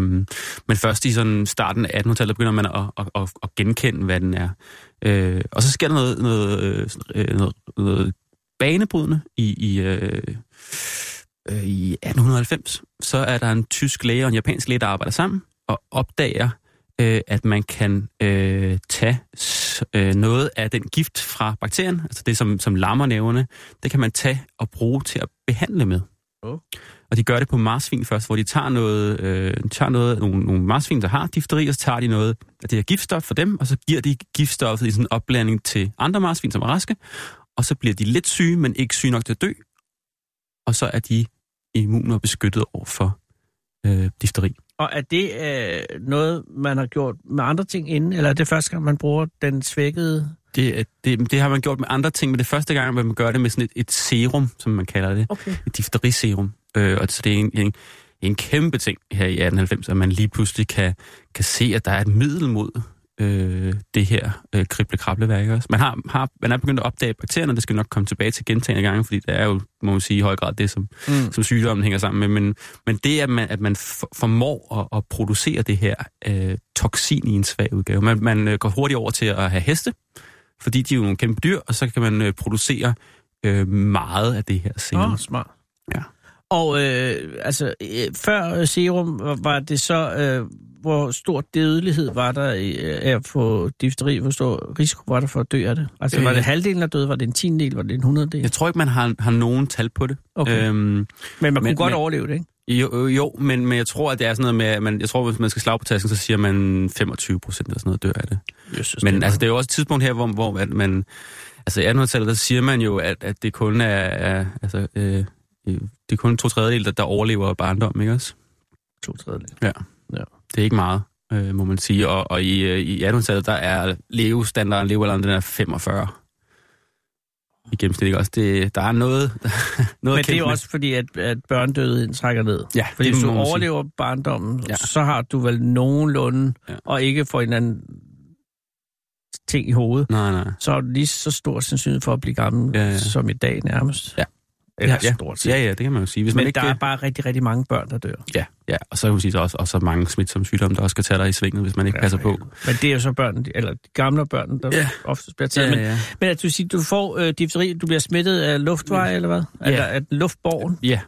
men først i sådan starten af 1800-tallet begynder man at, at, at, at genkende, hvad den er. Øh, og så sker der noget, noget, øh, noget, noget banebrydende i, i, øh, øh, i 1890. Så er der en tysk læge og en japansk læge, der arbejder sammen og opdager, øh, at man kan øh, tage øh, noget af den gift fra bakterien, altså det, som, som lammer næverne, det kan man tage og bruge til at behandle med. Oh. Og de gør det på marsvin først, hvor de tager, noget, øh, tager noget, nogle, nogle marsvin, der har difteri, og så tager de noget af det her giftstof for dem, og så giver de giftstoffet i sådan en opblanding til andre marsvin, som er raske, og så bliver de lidt syge, men ikke syge nok til at dø, og så er de immune og beskyttet over for øh, difteri. og er det øh, noget, man har gjort med andre ting inden, eller er det første gang, man bruger den svækkede... Det, det, det har man gjort med andre ting, men det er første gang, man gør det med sådan et, et serum, som man kalder det. Okay. Et difteriserum. Øh, og så det er en, en, en kæmpe ting her i 1890, at man lige pludselig kan, kan se, at der er et middel mod øh, det her øh, krible-krableværk også. Man, har, har, man er begyndt at opdage bakterierne, det skal nok komme tilbage til gentagende gange, fordi det er jo, må man sige, i høj grad det, som, Mm. som sygdommen hænger sammen med. Men, men det, at man, at man for, formår at, at producere det her øh, toksin i en svag udgave. Man, man øh, går hurtigt over til at have heste, fordi de er jo nogle kæmpe dyr, og så kan man øh, producere øh, meget af det her serum. Åh, oh, smart. Ja. Og øh, altså, øh, før serum, var- var det så... Øh, hvor stor dødelighed var der øh, af at få difteri? Hvor stor risiko var der for at dø af det? Altså, var Øh. det halvdelen, der døde? Var det en tiendel? Var det en hundreddel? Jeg tror ikke, man har, har nogen tal på det. Okay. Øhm, Men man kunne men- godt men- overleve det, ikke? jo, jo, men, men jeg tror, at det er sådan noget med, at man, jeg tror, hvis man skal slag på tasken, så siger man 25 procent eller sådan noget dør af det. Jesus, Men altså, det er jo også et tidspunkt her, hvor, hvor at man... Altså i 1800-tallet, der siger man jo, at, at det kun er... er altså, øh, øh, det er kun to tredjedel, der, der overlever barndom, ikke også? to tredjedel. Det er ikke meget, øh, må man sige. Og, og i, øh, i 1800-tallet, der er levestandarden, levealderen, den er 45 i gennemsnit, ikke også? Det, der er noget, noget Men det er jo også fordi, at, at børnedødigheden trækker ned. Ja, Fordi det hvis du man sige. overlever barndommen, Ja. ja. så har du vel nogenlunde, Ja. ja. og ikke får en anden ting i hovedet, Nej, nej. så er du lige så stor sandsynlighed for at blive gammel, Ja, ja, ja. ja. som i dag nærmest. Ja. Eller ja, stort set. Ja, ja, det kan man jo sige. Hvis Men man ikke, der er bare rigtig, rigtig mange børn, der dør. Ja, ja, og så kan man sige, der er også, også mange smitsomme sygdomme, der også skal tage dig i svinget, hvis man ikke Ja, passer på. Men det er jo så børn, eller de gamle børn, der Ja. ja. oftest bliver taget. Ja, men, ja. men at du siger, du får øh, difteri, du bliver smittet af luftveje, Ja. eller hvad? Ja. Eller at luftborgen. Ja,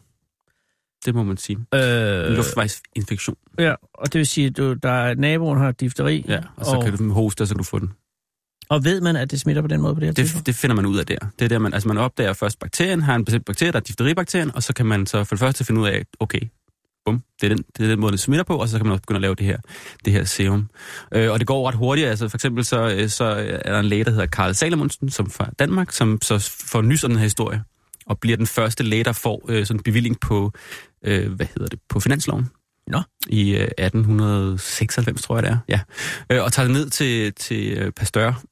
det må man sige. Øh, luftvejsinfektion. Ja, og det vil sige, at du, der er, naboen har difteri. Ja, og så og, kan du hoste, og så kan du få den. Og ved man, at det smitter på den måde på det her tidspunkt? Det, det finder man ud af der. Det er der, man, altså man opdager først bakterien, har en bestemt bakterie, der er difteribakterien, og så kan man så for det første finde ud af, okay, bum, det er den, det er den måde, det smitter på, og så kan man også begynde at lave det her, det her serum. Øh, og det går ret hurtigt, altså for eksempel så, øh, så er der en læge, der hedder Karl Salomonsen, som fra Danmark, som så får nys om den her historie, og bliver den første læge, der får øh, sådan en bevilling på, øh, hvad hedder det, på finansloven. Nå. I øh, 1896, tror jeg det er, ja. Øh, og tager det ned til, til øh, Pasteur,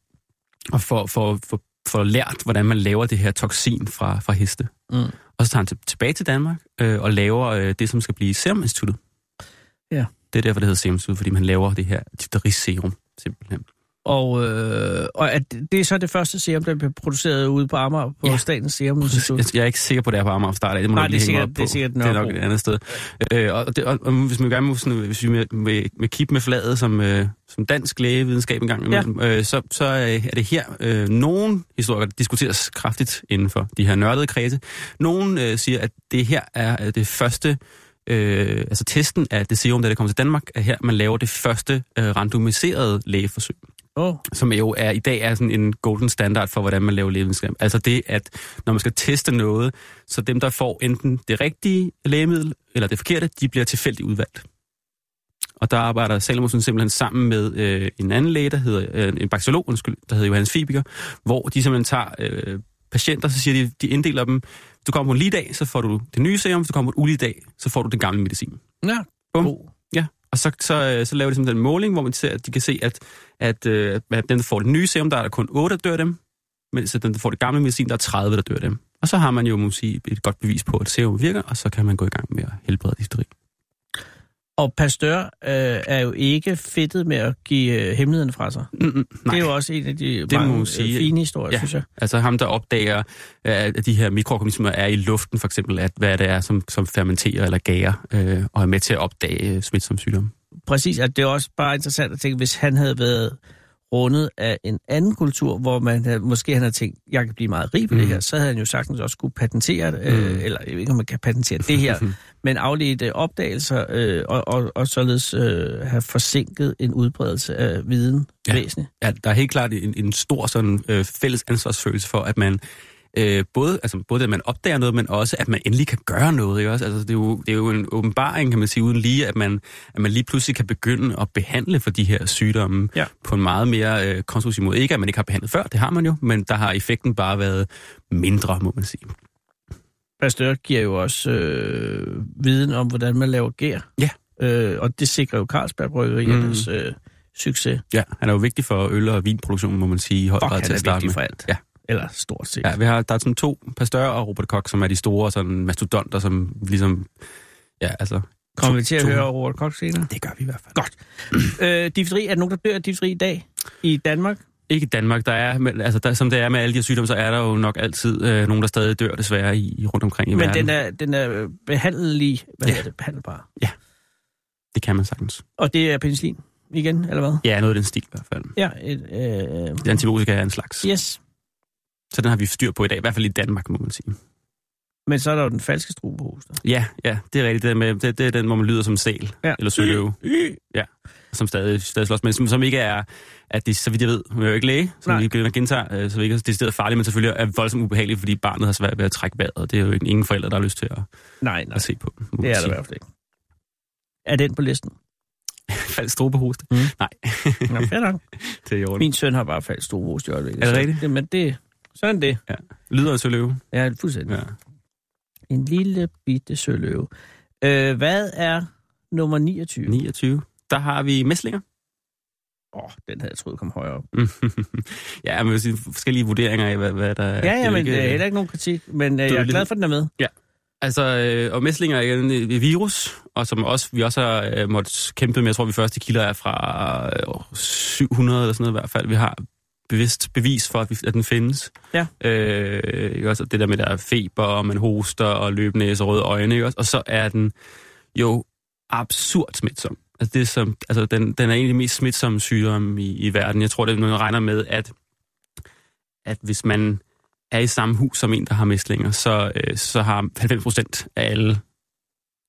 og får, får, får, får lært, hvordan man laver det her toksin fra, fra heste. Mm. Og så tager han til, tilbage til Danmark øh, og laver øh, det, som skal blive Serum Instituttet. Ja. Det er derfor, det hedder Serum Instituttet, fordi man laver det her difteriserum, simpelthen. Og, øh, og at det er så det første serum, der bliver produceret ude på Amager på Ja. Statens Serum Institut. Jeg, jeg er ikke sikker på, det er på Amager start af. Det må Nej, det er sikkert- det er sikkert det er nok et andet sted. Øh, og, det, og, og, hvis man gerne må, sådan, hvis vi med, med, med kip med fladet som, øh, som dansk lægevidenskab engang imellem, ja. øh, så, så øh, er det her øh, nogen historikere, der diskuteres kraftigt inden for de her nørdede kredse. Nogen øh, siger, at det her er øh, det første Øh, altså testen af det serum, da det kommer til Danmark, er her, man laver det første øh, randomiserede lægeforsøg Oh, som jo er i dag er sådan en golden standard for, hvordan man laver lægevidenskab. Altså det, at når man skal teste noget, så dem, der får enten det rigtige lægemiddel eller det forkerte, de bliver tilfældigt udvalgt. Og der arbejder Salomonsen simpelthen sammen med øh, en anden læge, der hedder, øh, en bakteriolog, undskyld, der hedder Johannes Fibiger, hvor de simpelthen tager øh, patienter, så siger de, de inddeler dem, hvis du kommer på en lige dag, så får du det nye serum, hvis du kommer på en ulige dag, så får du den gamle medicin. ja, Bum. god. Og så, så, øh, så laver de sådan en måling, hvor man ser, at de kan se, at, at, øh, at dem, der får det nye serum, der er der kun 8, der dør dem, mens at dem, der får det gamle medicin, der er 30, der dør dem. Og så har man jo, måske et godt bevis på, at serum virker, og så kan man gå i gang med at helbrede difteri. Og Pasteur øh, er jo ikke fedtet med at give øh, hemmeligheden fra sig. Mm, mm, Det er jo også en af de må mange man øh, sige. fine historier, Ja. synes jeg. Altså ham, der opdager, øh, at de her mikroorganismer er i luften, for eksempel, at hvad det er, som, som fermenterer eller gærer, øh, og er med til at opdage øh, smitsomme sygdomme. Præcis, at det er også bare interessant at tænke, hvis han havde været rundet af en anden kultur, hvor man havde, måske han havde tænkt, jeg kan blive meget rig på mm. det her, så havde han jo sagtens også kunne patentere, det, øh, Mm. eller jeg ved ikke, om man kan patentere det her, men afledte opdagelser, øh, og, og, og således øh, have forsinket en udbredelse af viden ja. væsentligt. Ja, der er helt klart en, en stor sådan, øh, fælles ansvarsfølelse for, at man øh, både, altså, både at man opdager noget, men også at man endelig kan gøre noget. Ikke også? Altså, det, er jo, det er jo en åbenbaring, kan man sige, uden lige, at man, at man lige pludselig kan begynde at behandle for de her sygdomme Ja. på en meget mere øh, konstruktiv måde. Ikke at man ikke har behandlet før, det har man jo, men der har effekten bare været mindre, må man sige. Pasteur giver jo også øh, viden om, hvordan man laver gær. Ja. Øh, og det sikrer jo Carlsberg Bryggeriernes mm. øh, succes. Ja, han er jo vigtig for øl- og vinproduktion, må man sige, i høj grad til at starte vigtig med. for alt. Ja. Eller stort set. Ja, vi har, der er sådan to, Pasteur og Robert Koch, som er de store sådan mastodonter, som ligesom, ja, altså... Kommer vi til at to- høre Robert Koch senere? Det gør vi i hvert fald. Godt. Øh, difteri, er der nogen, der dør af difteri i dag i Danmark? Ikke i Danmark, der er, men, altså der, som det er med alle de her sygdomme, så er der jo nok altid øh, nogen, der stadig dør desværre i, i rundt omkring i Men verden. den er, den er behandlelig, hvad Ja. ja. er det, behandelbar. Det kan man sagtens. Og det er penicillin igen, eller hvad? Ja, noget af den stil i hvert fald. Ja, et, øh, antibiotika er en slags. yes. Så den har vi styr på i dag, i hvert fald i Danmark, må man sige. Men så er der jo den falske strubehoster. Ja, ja, det er rigtigt. Det med, det, det er den, hvor man lyder som sæl Ja. eller søløve. Ja, som stadig, stadig slås, men som, som ikke er, at det, så vidt jeg ved, jeg er jo ikke læge, så Nej. vi bliver gentager, øh, så det ikke er decideret farligt, men selvfølgelig er voldsomt ubehageligt, fordi barnet har svært ved at trække vejret, det er jo ingen forældre, der har lyst til at, Nej, nej. at se på. Det er der i hvert fald ikke. Er den på listen? Falsk strobehoste? Mm. Nej, Nå, fair nok. det. Min søn har bare falsk strubehost i øjeblikket. Er det så rigtigt? Det, men det, sådan det. Lyder af søløve. Ja, fuldstændig. Ja. En lille bitte søløve. Øh, hvad er nummer 29? 29. Der har vi mæslinger. Åh, oh, den havde jeg troet kom højere op. ja, men vil sige, forskellige vurderinger af, hvad, hvad der er. Ja, ja, men det er heller ikke nogen kritik, men øh, jeg er glad for, at den er med. Altså, øh, og mæslinger er igen et virus, og som også, vi også har øh, måttet kæmpe med. Jeg tror, vi første kilder er fra øh, 700 eller sådan noget i hvert fald. Vi har bevidst bevis for, at, vi, at den findes. Ja. Øh, ikke også? Det der med, der er feber, og man hoster, og løbnæse og røde øjne. Ikke også? Og så er den jo absurd smitsom. Altså, det er som, altså den, den er en af de mest smitsomme sygdomme i, i verden. Jeg tror, det er man regner med, at, at hvis man er i samme hus som en, der har mæslinger, så, øh, så har 90 procent af alle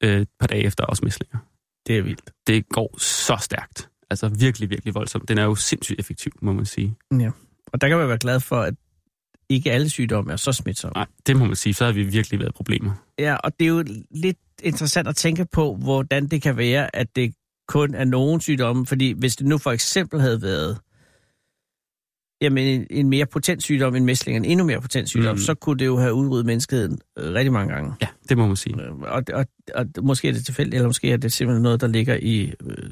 øh, par dage efter også mæslinger. Det er vildt. Det går så stærkt. Altså virkelig, virkelig voldsomt. Den er jo sindssygt effektiv, må man sige. Ja. Og der kan man være glad for, at ikke alle sygdomme er så smitsomme. Nej, det må man sige. Så har vi virkelig været problemer. Ja, og det er jo lidt interessant at tænke på, hvordan det kan være, at det kun er nogen sygdomme. Fordi hvis det nu for eksempel havde været jamen, en, en mere potent sygdom end mæsling, en endnu mere potent sygdom, Mm. så kunne det jo have udryddet menneskeheden øh, rigtig mange gange. Ja, det må man sige. Øh, Og, og, og måske er det tilfældigt, eller måske er det simpelthen noget, der ligger i øh,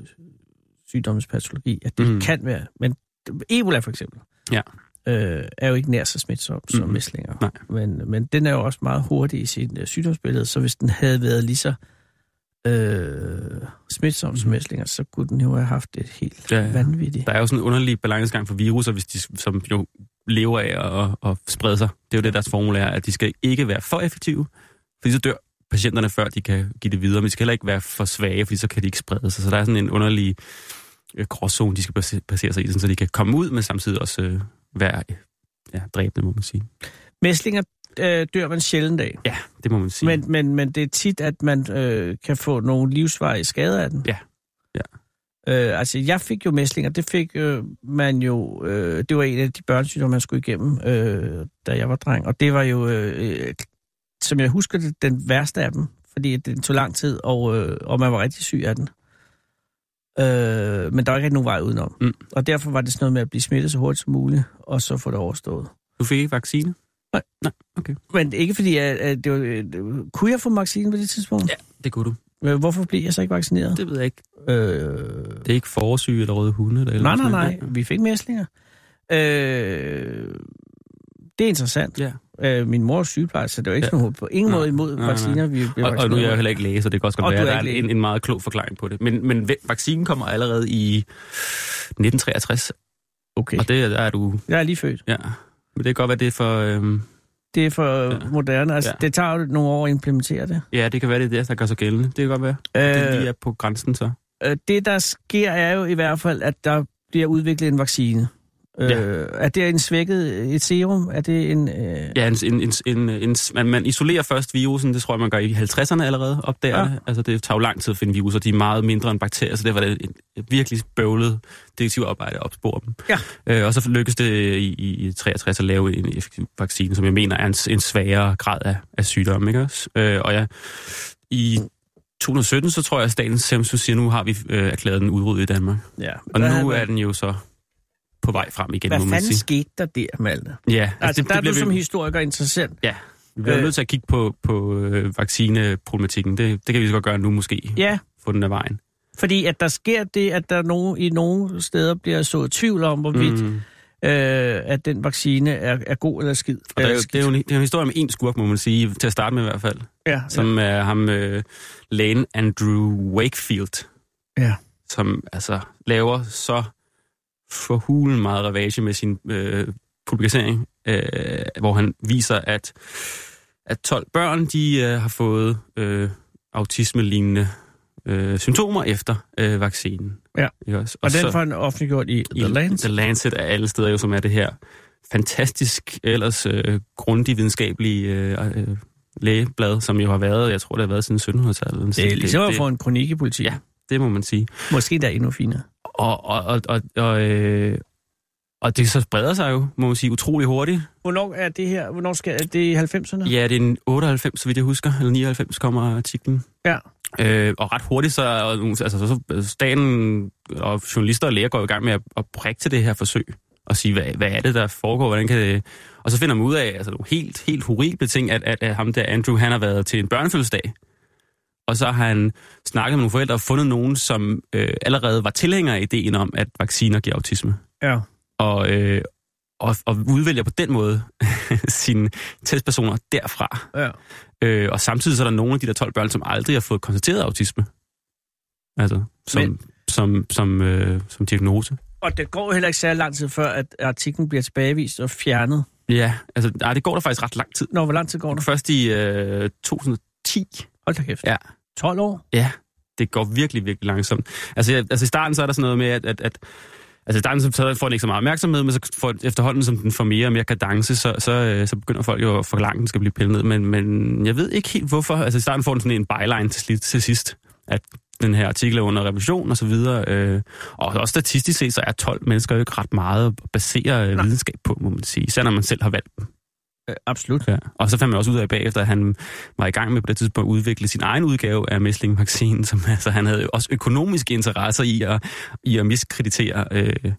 sygdommens patologi, at det Mm. mm. kan være. Men Ebola for eksempel, Ja. øh, er jo ikke nær så smitsom som Mhm. mæslinger. Nej. Men, men den er jo også meget hurtig i sit øh, sygdomsbillede, så hvis den havde været lige så øh, smitsom som mæslinger, så kunne den jo have haft et helt Ja, ja, vanvittigt. Der er jo sådan en underlig balancegang for viruser, hvis de, som jo lever af at, at sprede sig. Det er jo det, deres formule er, at de skal ikke være for effektive, fordi så dør patienterne, før de kan give det videre, men de skal heller ikke være for svage, fordi så kan de ikke sprede sig. Så der er sådan en underlig øh, gråzone, de skal basere sig i, så de kan komme ud, men samtidig også øh, være ja, dræbende, må man sige. Mæslinger øh, dør man sjældent af, Ja, det må man sige. men, men, men det er tit, at man øh, kan få nogle livsvarige skader af den. Ja. Ja. Øh, altså, jeg fik jo mæslinger. Det fik øh, man jo... Øh, det var en af de børnesygdomme, man skulle igennem, øh, da jeg var dreng. Og det var jo, øh, som jeg husker det, den værste af dem. Fordi det tog lang tid, og, øh, og man var rigtig syg af den. Øh, men der var ikke nogen vej udenom. Mm. Og derfor var det sådan noget med at blive smittet så hurtigt som muligt, og så få det overstået. Du fik ikke vaccine? Nej. Nej, okay. Men ikke fordi, at, at det var, øh, kunne jeg få vaccinen på det tidspunkt? Ja, det kunne du. Ja. Hvorfor blev jeg så ikke vaccineret? Det ved jeg ikke. Øh, Det er ikke forsyge eller røde hunde? Eller nej, nej, nej. Vi fik mæslinger. Øh, det er interessant. Ja. Øh, min mor er sygeplejerske, så det var ikke Ja. sådan, på ingen Nej, måde imod nej, nej. vacciner. Vi blev Og, og nu er jeg heller ikke læge, så det kan også Og godt du være, at der er en, en meget klog forklaring på det. Men, men vaccinen kommer allerede i 1963, Okay, og det der er du... jeg er lige født. Ja, men det kan godt være, det er for... Øhm, Det er for Ja. moderne. Altså, Ja. Det tager jo nogle år at implementere det. ja, det kan være, det er det, der gør sig gældende. Det kan godt være. Øh, det lige er på grænsen så. øh, det, der sker, er jo i hvert fald, at der bliver udviklet en vaccine. Ja. Øh, er det en svækket et serum? Er det en... Øh... Ja, en, en, en, en, en, man, man isolerer først virusen, det tror jeg, man gør i 50'erne allerede, opdager ja. Det. Altså, det tager jo lang tid at finde viruser, de er meget mindre end bakterier, så det var det et, virkelig bøvlet detektivarbejde at opspore dem. Ja. Øh, og så lykkedes det i, i, i 63 at lave en effektiv vaccine, som jeg mener er en, en svagere grad af, af sygdom, ikke også? Øh, og ja, i 2017, så tror jeg, at Statens Serum Institut siger, nu har vi øh, erklæret den udryddet i Danmark. Ja. Og nu er man- den jo så på vej frem igen, Hvad må man fanden sige. skete der der, Malte? Ja, Altså, der er du vi- som historiker interessant. Ja, vi bliver øh. Nødt til at kigge på, på øh, vaccineproblematikken. Det, det kan vi så godt gøre nu måske. Ja, Få den af vejen. fordi at der sker det, at der nogen, i nogle steder bliver så tvivl om, hvorvidt mm. Øh, at den vaccine er, er god eller skidt. Og der er, jo, Øh, det, er jo en, det er jo en historie med en skurk, må man sige, til at starte med i hvert fald. ja, Som er ham, øh, lægen Andrew Wakefield. Ja. Som altså laver så forhulen meget ravage med sin øh, publicering, øh, hvor han viser, at, at 12 børn, de øh, har fået øh, autisme-lignende øh, symptomer efter øh, vaccinen. Ja. Ikke også? Og den så- får han offentliggjort i The Lancet. The Lancet er alle steder jo, som er det her fantastisk, ellers øh, grundig videnskabelige øh, øh, lægeblad, som jo har været, jeg tror, det har været siden 1700-tallet. Det er ligesom at få en kronik i politik. Ja. Det må man sige. Måske der er endnu finere. Og, og, og, og, og, øh, og det så spreder sig jo, må man sige, utrolig hurtigt. Hvornår er det her? Hvornår skal er det i 90'erne? Ja, det er en 98, så vidt jeg husker, eller 99 kommer artiklen. Ja. Øh, og ret hurtigt, så, altså, så staten og journalister og læger går i gang med at, at prikke til det her forsøg og sige, hvad, hvad er det, der foregår, hvordan kan det... Og så finder man ud af, altså nogle helt, helt horrible ting, at, at, at ham der Andrew, han har været til en børnefødselsdag. Og så har han snakket med nogle forældre og fundet nogen, som øh, allerede var tilhængere af ideen om, at vacciner giver autisme. Ja. Og, øh, og, og udvælger på den måde sine testpersoner derfra. Ja. Øh, og samtidig så er der nogle af de der 12 børn, som aldrig har fået konstateret autisme. Altså, som, Men- som, som, øh, som diagnose. Og det går heller ikke særlig lang tid før, at artiklen bliver tilbagevist og fjernet. Ja, altså, nej, det går der faktisk ret lang tid. Nå, hvor lang tid går der? Først i øh, 2010. Hold da kæft. Ja. 12 år? Ja, det går virkelig, virkelig langsomt. Altså, jeg, altså i starten så er der sådan noget med, at, at, at Altså i starten så så får den ikke så meget opmærksomhed, men så får, efterhånden, som den får mere og mere kadence, så, så, øh, så begynder folk jo at forlange, at den skal blive pillet ned. Men, men jeg ved ikke helt hvorfor. Altså i starten får den sådan en byline til, til sidst, at den her artikel er under revision og så videre. Øh, og også statistisk set, så er 12 mennesker jo ikke ret meget at basere Nej. videnskab på, må man sige. Især når man selv har valgt dem. Øh, absolut. Ja. Og så fandt man også ud af bagefter, at han var i gang med på det tidspunkt at udvikle sin egen udgave af Mæsling-vaccinen, som altså, han havde også økonomiske interesser i at, i at miskreditere øh,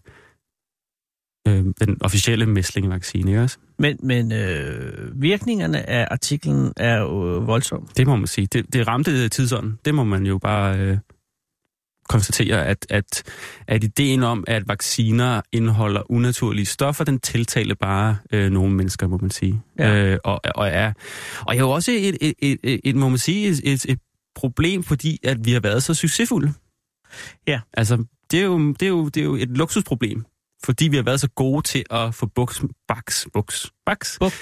øh, den officielle Mæsling-vaccine, ikke også? Men, men øh, virkningerne af artiklen er jo voldsomme. Det må man sige. Det, det ramte tidsånden. Det må man jo bare øh, konstatere, at, at, at ideen om, at vacciner indeholder unaturlige stoffer, den tiltaler bare øh, nogle mennesker, må man sige. Ja. Øh, og, og, er, og er jo også et, et, et, et, et må man sige, et, et, et problem, fordi at vi har været så succesfulde. Ja. Altså, det er jo, det er jo, det er jo et luksusproblem, fordi vi har været så gode til at få buks, baks, buks, baks, Buk.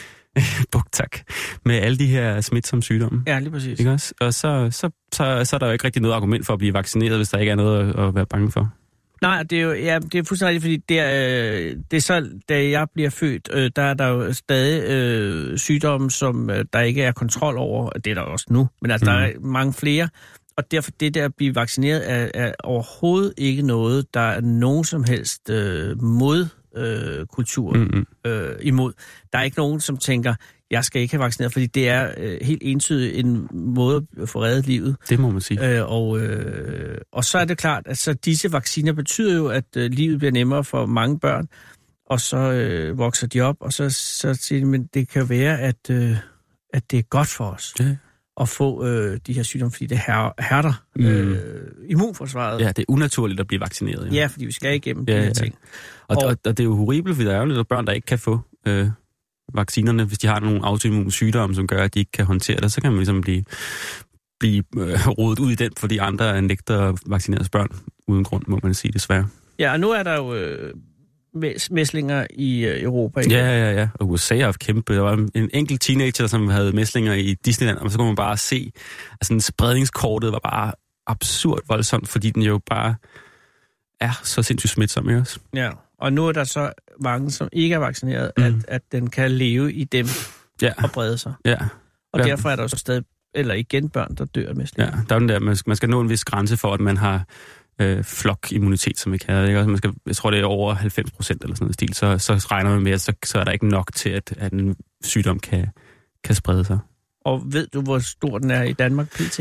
buk, tak, med alle de her smitsomme sygdomme. Ja, lige præcis. Ikke også? Og så, så, så, så er der jo ikke rigtig noget argument for at blive vaccineret, hvis der ikke er noget at, at være bange for. Nej, det er jo ja, det er fuldstændig rigtigt, fordi det er, øh, det er så, da jeg bliver født, øh, der er der jo stadig øh, sygdomme, som øh, der ikke er kontrol over. Det er der også nu, men altså, mm. der er mange flere. Og derfor det der at blive vaccineret er, er overhovedet ikke noget, der er nogen som helst øh, mod øh, kulturen Mm-hmm. øh, imod. Der er ikke nogen, som tænker, jeg skal ikke have vaccineret, fordi det er øh, helt entydigt en måde at få reddet livet. Det må man sige. Øh, og, øh, og så er det klart, at så disse vacciner betyder jo, at øh, livet bliver nemmere for mange børn, og så øh, vokser de op, og så, så siger de, men det kan være, at, øh, at det er godt for os Ja. At få øh, de her sygdomme, fordi det her, hærder Mm. øh, immunforsvaret. Ja, det er unaturligt at blive vaccineret. ja, fordi vi skal igennem Ja, de her ja. ting. Og, Og- og, og det er jo horribelt, fordi der er jo lidt børn, der ikke kan få øh, vaccinerne, hvis de har nogle autoimmune sygdomme, som gør, at de ikke kan håndtere det. Så kan man ligesom blive, blive øh, rodet ud i den, fordi andre nægter at vaccinere børn uden grund, må man sige desværre. Ja, og nu er der jo øh, mæslinger i øh, Europa. Ikke? Ja, ja, ja. Og USA har haft kæmpe. Der var en- en enkelt teenager, som havde mæslinger i Disneyland, og så kunne man bare se, at sådan spredningskortet var bare absurd voldsomt, fordi den jo bare er så sindssygt smitsom, ikke også? ja. Og nu er der så mange, som ikke er vaccineret, mm. at, at den kan leve i dem Ja, og brede sig. ja. Og Ja. derfor er der jo så stadig, eller igen børn, der dør af Ja, mæslinger. der er den der, man skal, man skal nå en vis grænse for, at man har øh, flokimmunitet, som vi kalder det. Ikke? Altså, man skal, jeg tror, det er over 90 procent eller sådan noget stil, så, så regner man med, at så, så er der ikke nok til, at, at en sygdom kan, kan sprede sig. Og ved du, hvor stor den er i Danmark pt?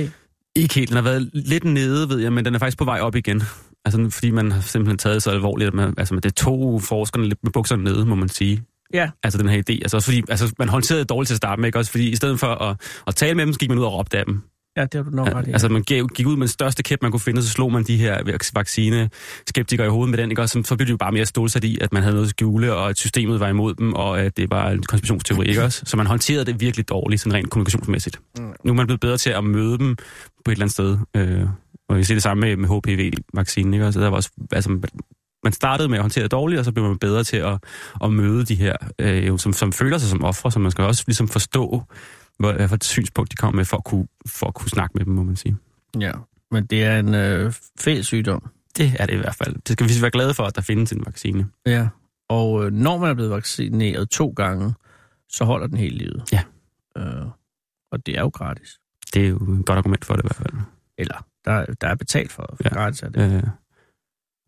Ikke helt. Den har været lidt nede, ved jeg, men den er faktisk på vej op igen. Altså, fordi man har simpelthen taget det så alvorligt, at man, altså, det tog forskerne lidt med bukserne nede, må man sige. Ja, Altså den her idé. Altså, også fordi, altså, man håndterede det dårligt til at starte med, ikke? Også fordi i stedet for at, at tale med dem, så gik man ud og råbte af dem. Ja, det har du nok ret i. Altså man gik ud med den største kæp, man kunne finde, så slog man de her vac- vaccine-skeptikere i hovedet med den, ikke? Og så, så blev de jo bare mere stålsat i, at man havde noget at skjule, og at systemet var imod dem, og at det var en konspirationsteori, ikke også? Så man håndterede det virkelig dårligt, sådan rent kommunikationsmæssigt. Mm. Nu er man blevet bedre til at møde dem på et eller andet sted. Øh, og jeg ser det samme med, med HPV-vaccinen, ikke også? Der var også, altså, man startede med at håndtere det dårligt, og så blev man bedre til at, at møde de her, øh, jo, som, som føler sig som ofre, så man skal også ligesom forstå, hvor, hvad for et synspunkt de kommer med, for at, kunne, for at kunne snakke med dem, må man sige. Ja, men det er en øh, fæl sygdom. Det er det i hvert fald. Det skal vi være glade for, at der findes en vaccine. Ja, og øh, når man er blevet vaccineret to gange, så holder den hele livet. Ja. Øh, Og det er jo gratis. Det er jo et godt argument for det i hvert fald. Eller, der, der er betalt for, for Ja. gratis af det. Øh,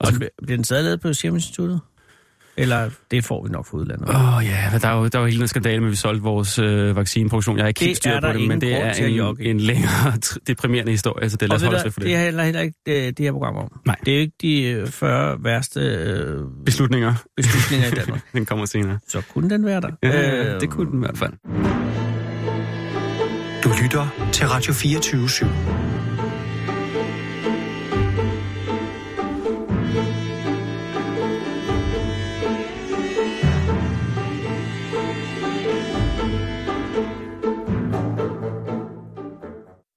Og så bliver den stadig lavet på Serum Instituttet? Eller det får vi nok fra udlandet? Åh oh, ja, der er jo, der er jo hele den skandale med, at vi solgte vores øh, vaccineproduktion. Jeg har ikke helt styr på det, men det er en, en længere deprimerende historie, så det lad os holde ved for det det. er heller, heller ikke det, det her program om. Nej. Det er jo ikke de øh, 40 værste øh, Beslutninger, beslutninger i Danmark. den kommer senere. Så kunne den være der. Ja, Øh, det kunne den i hvert fald. Du lytter til Radio 24 /7.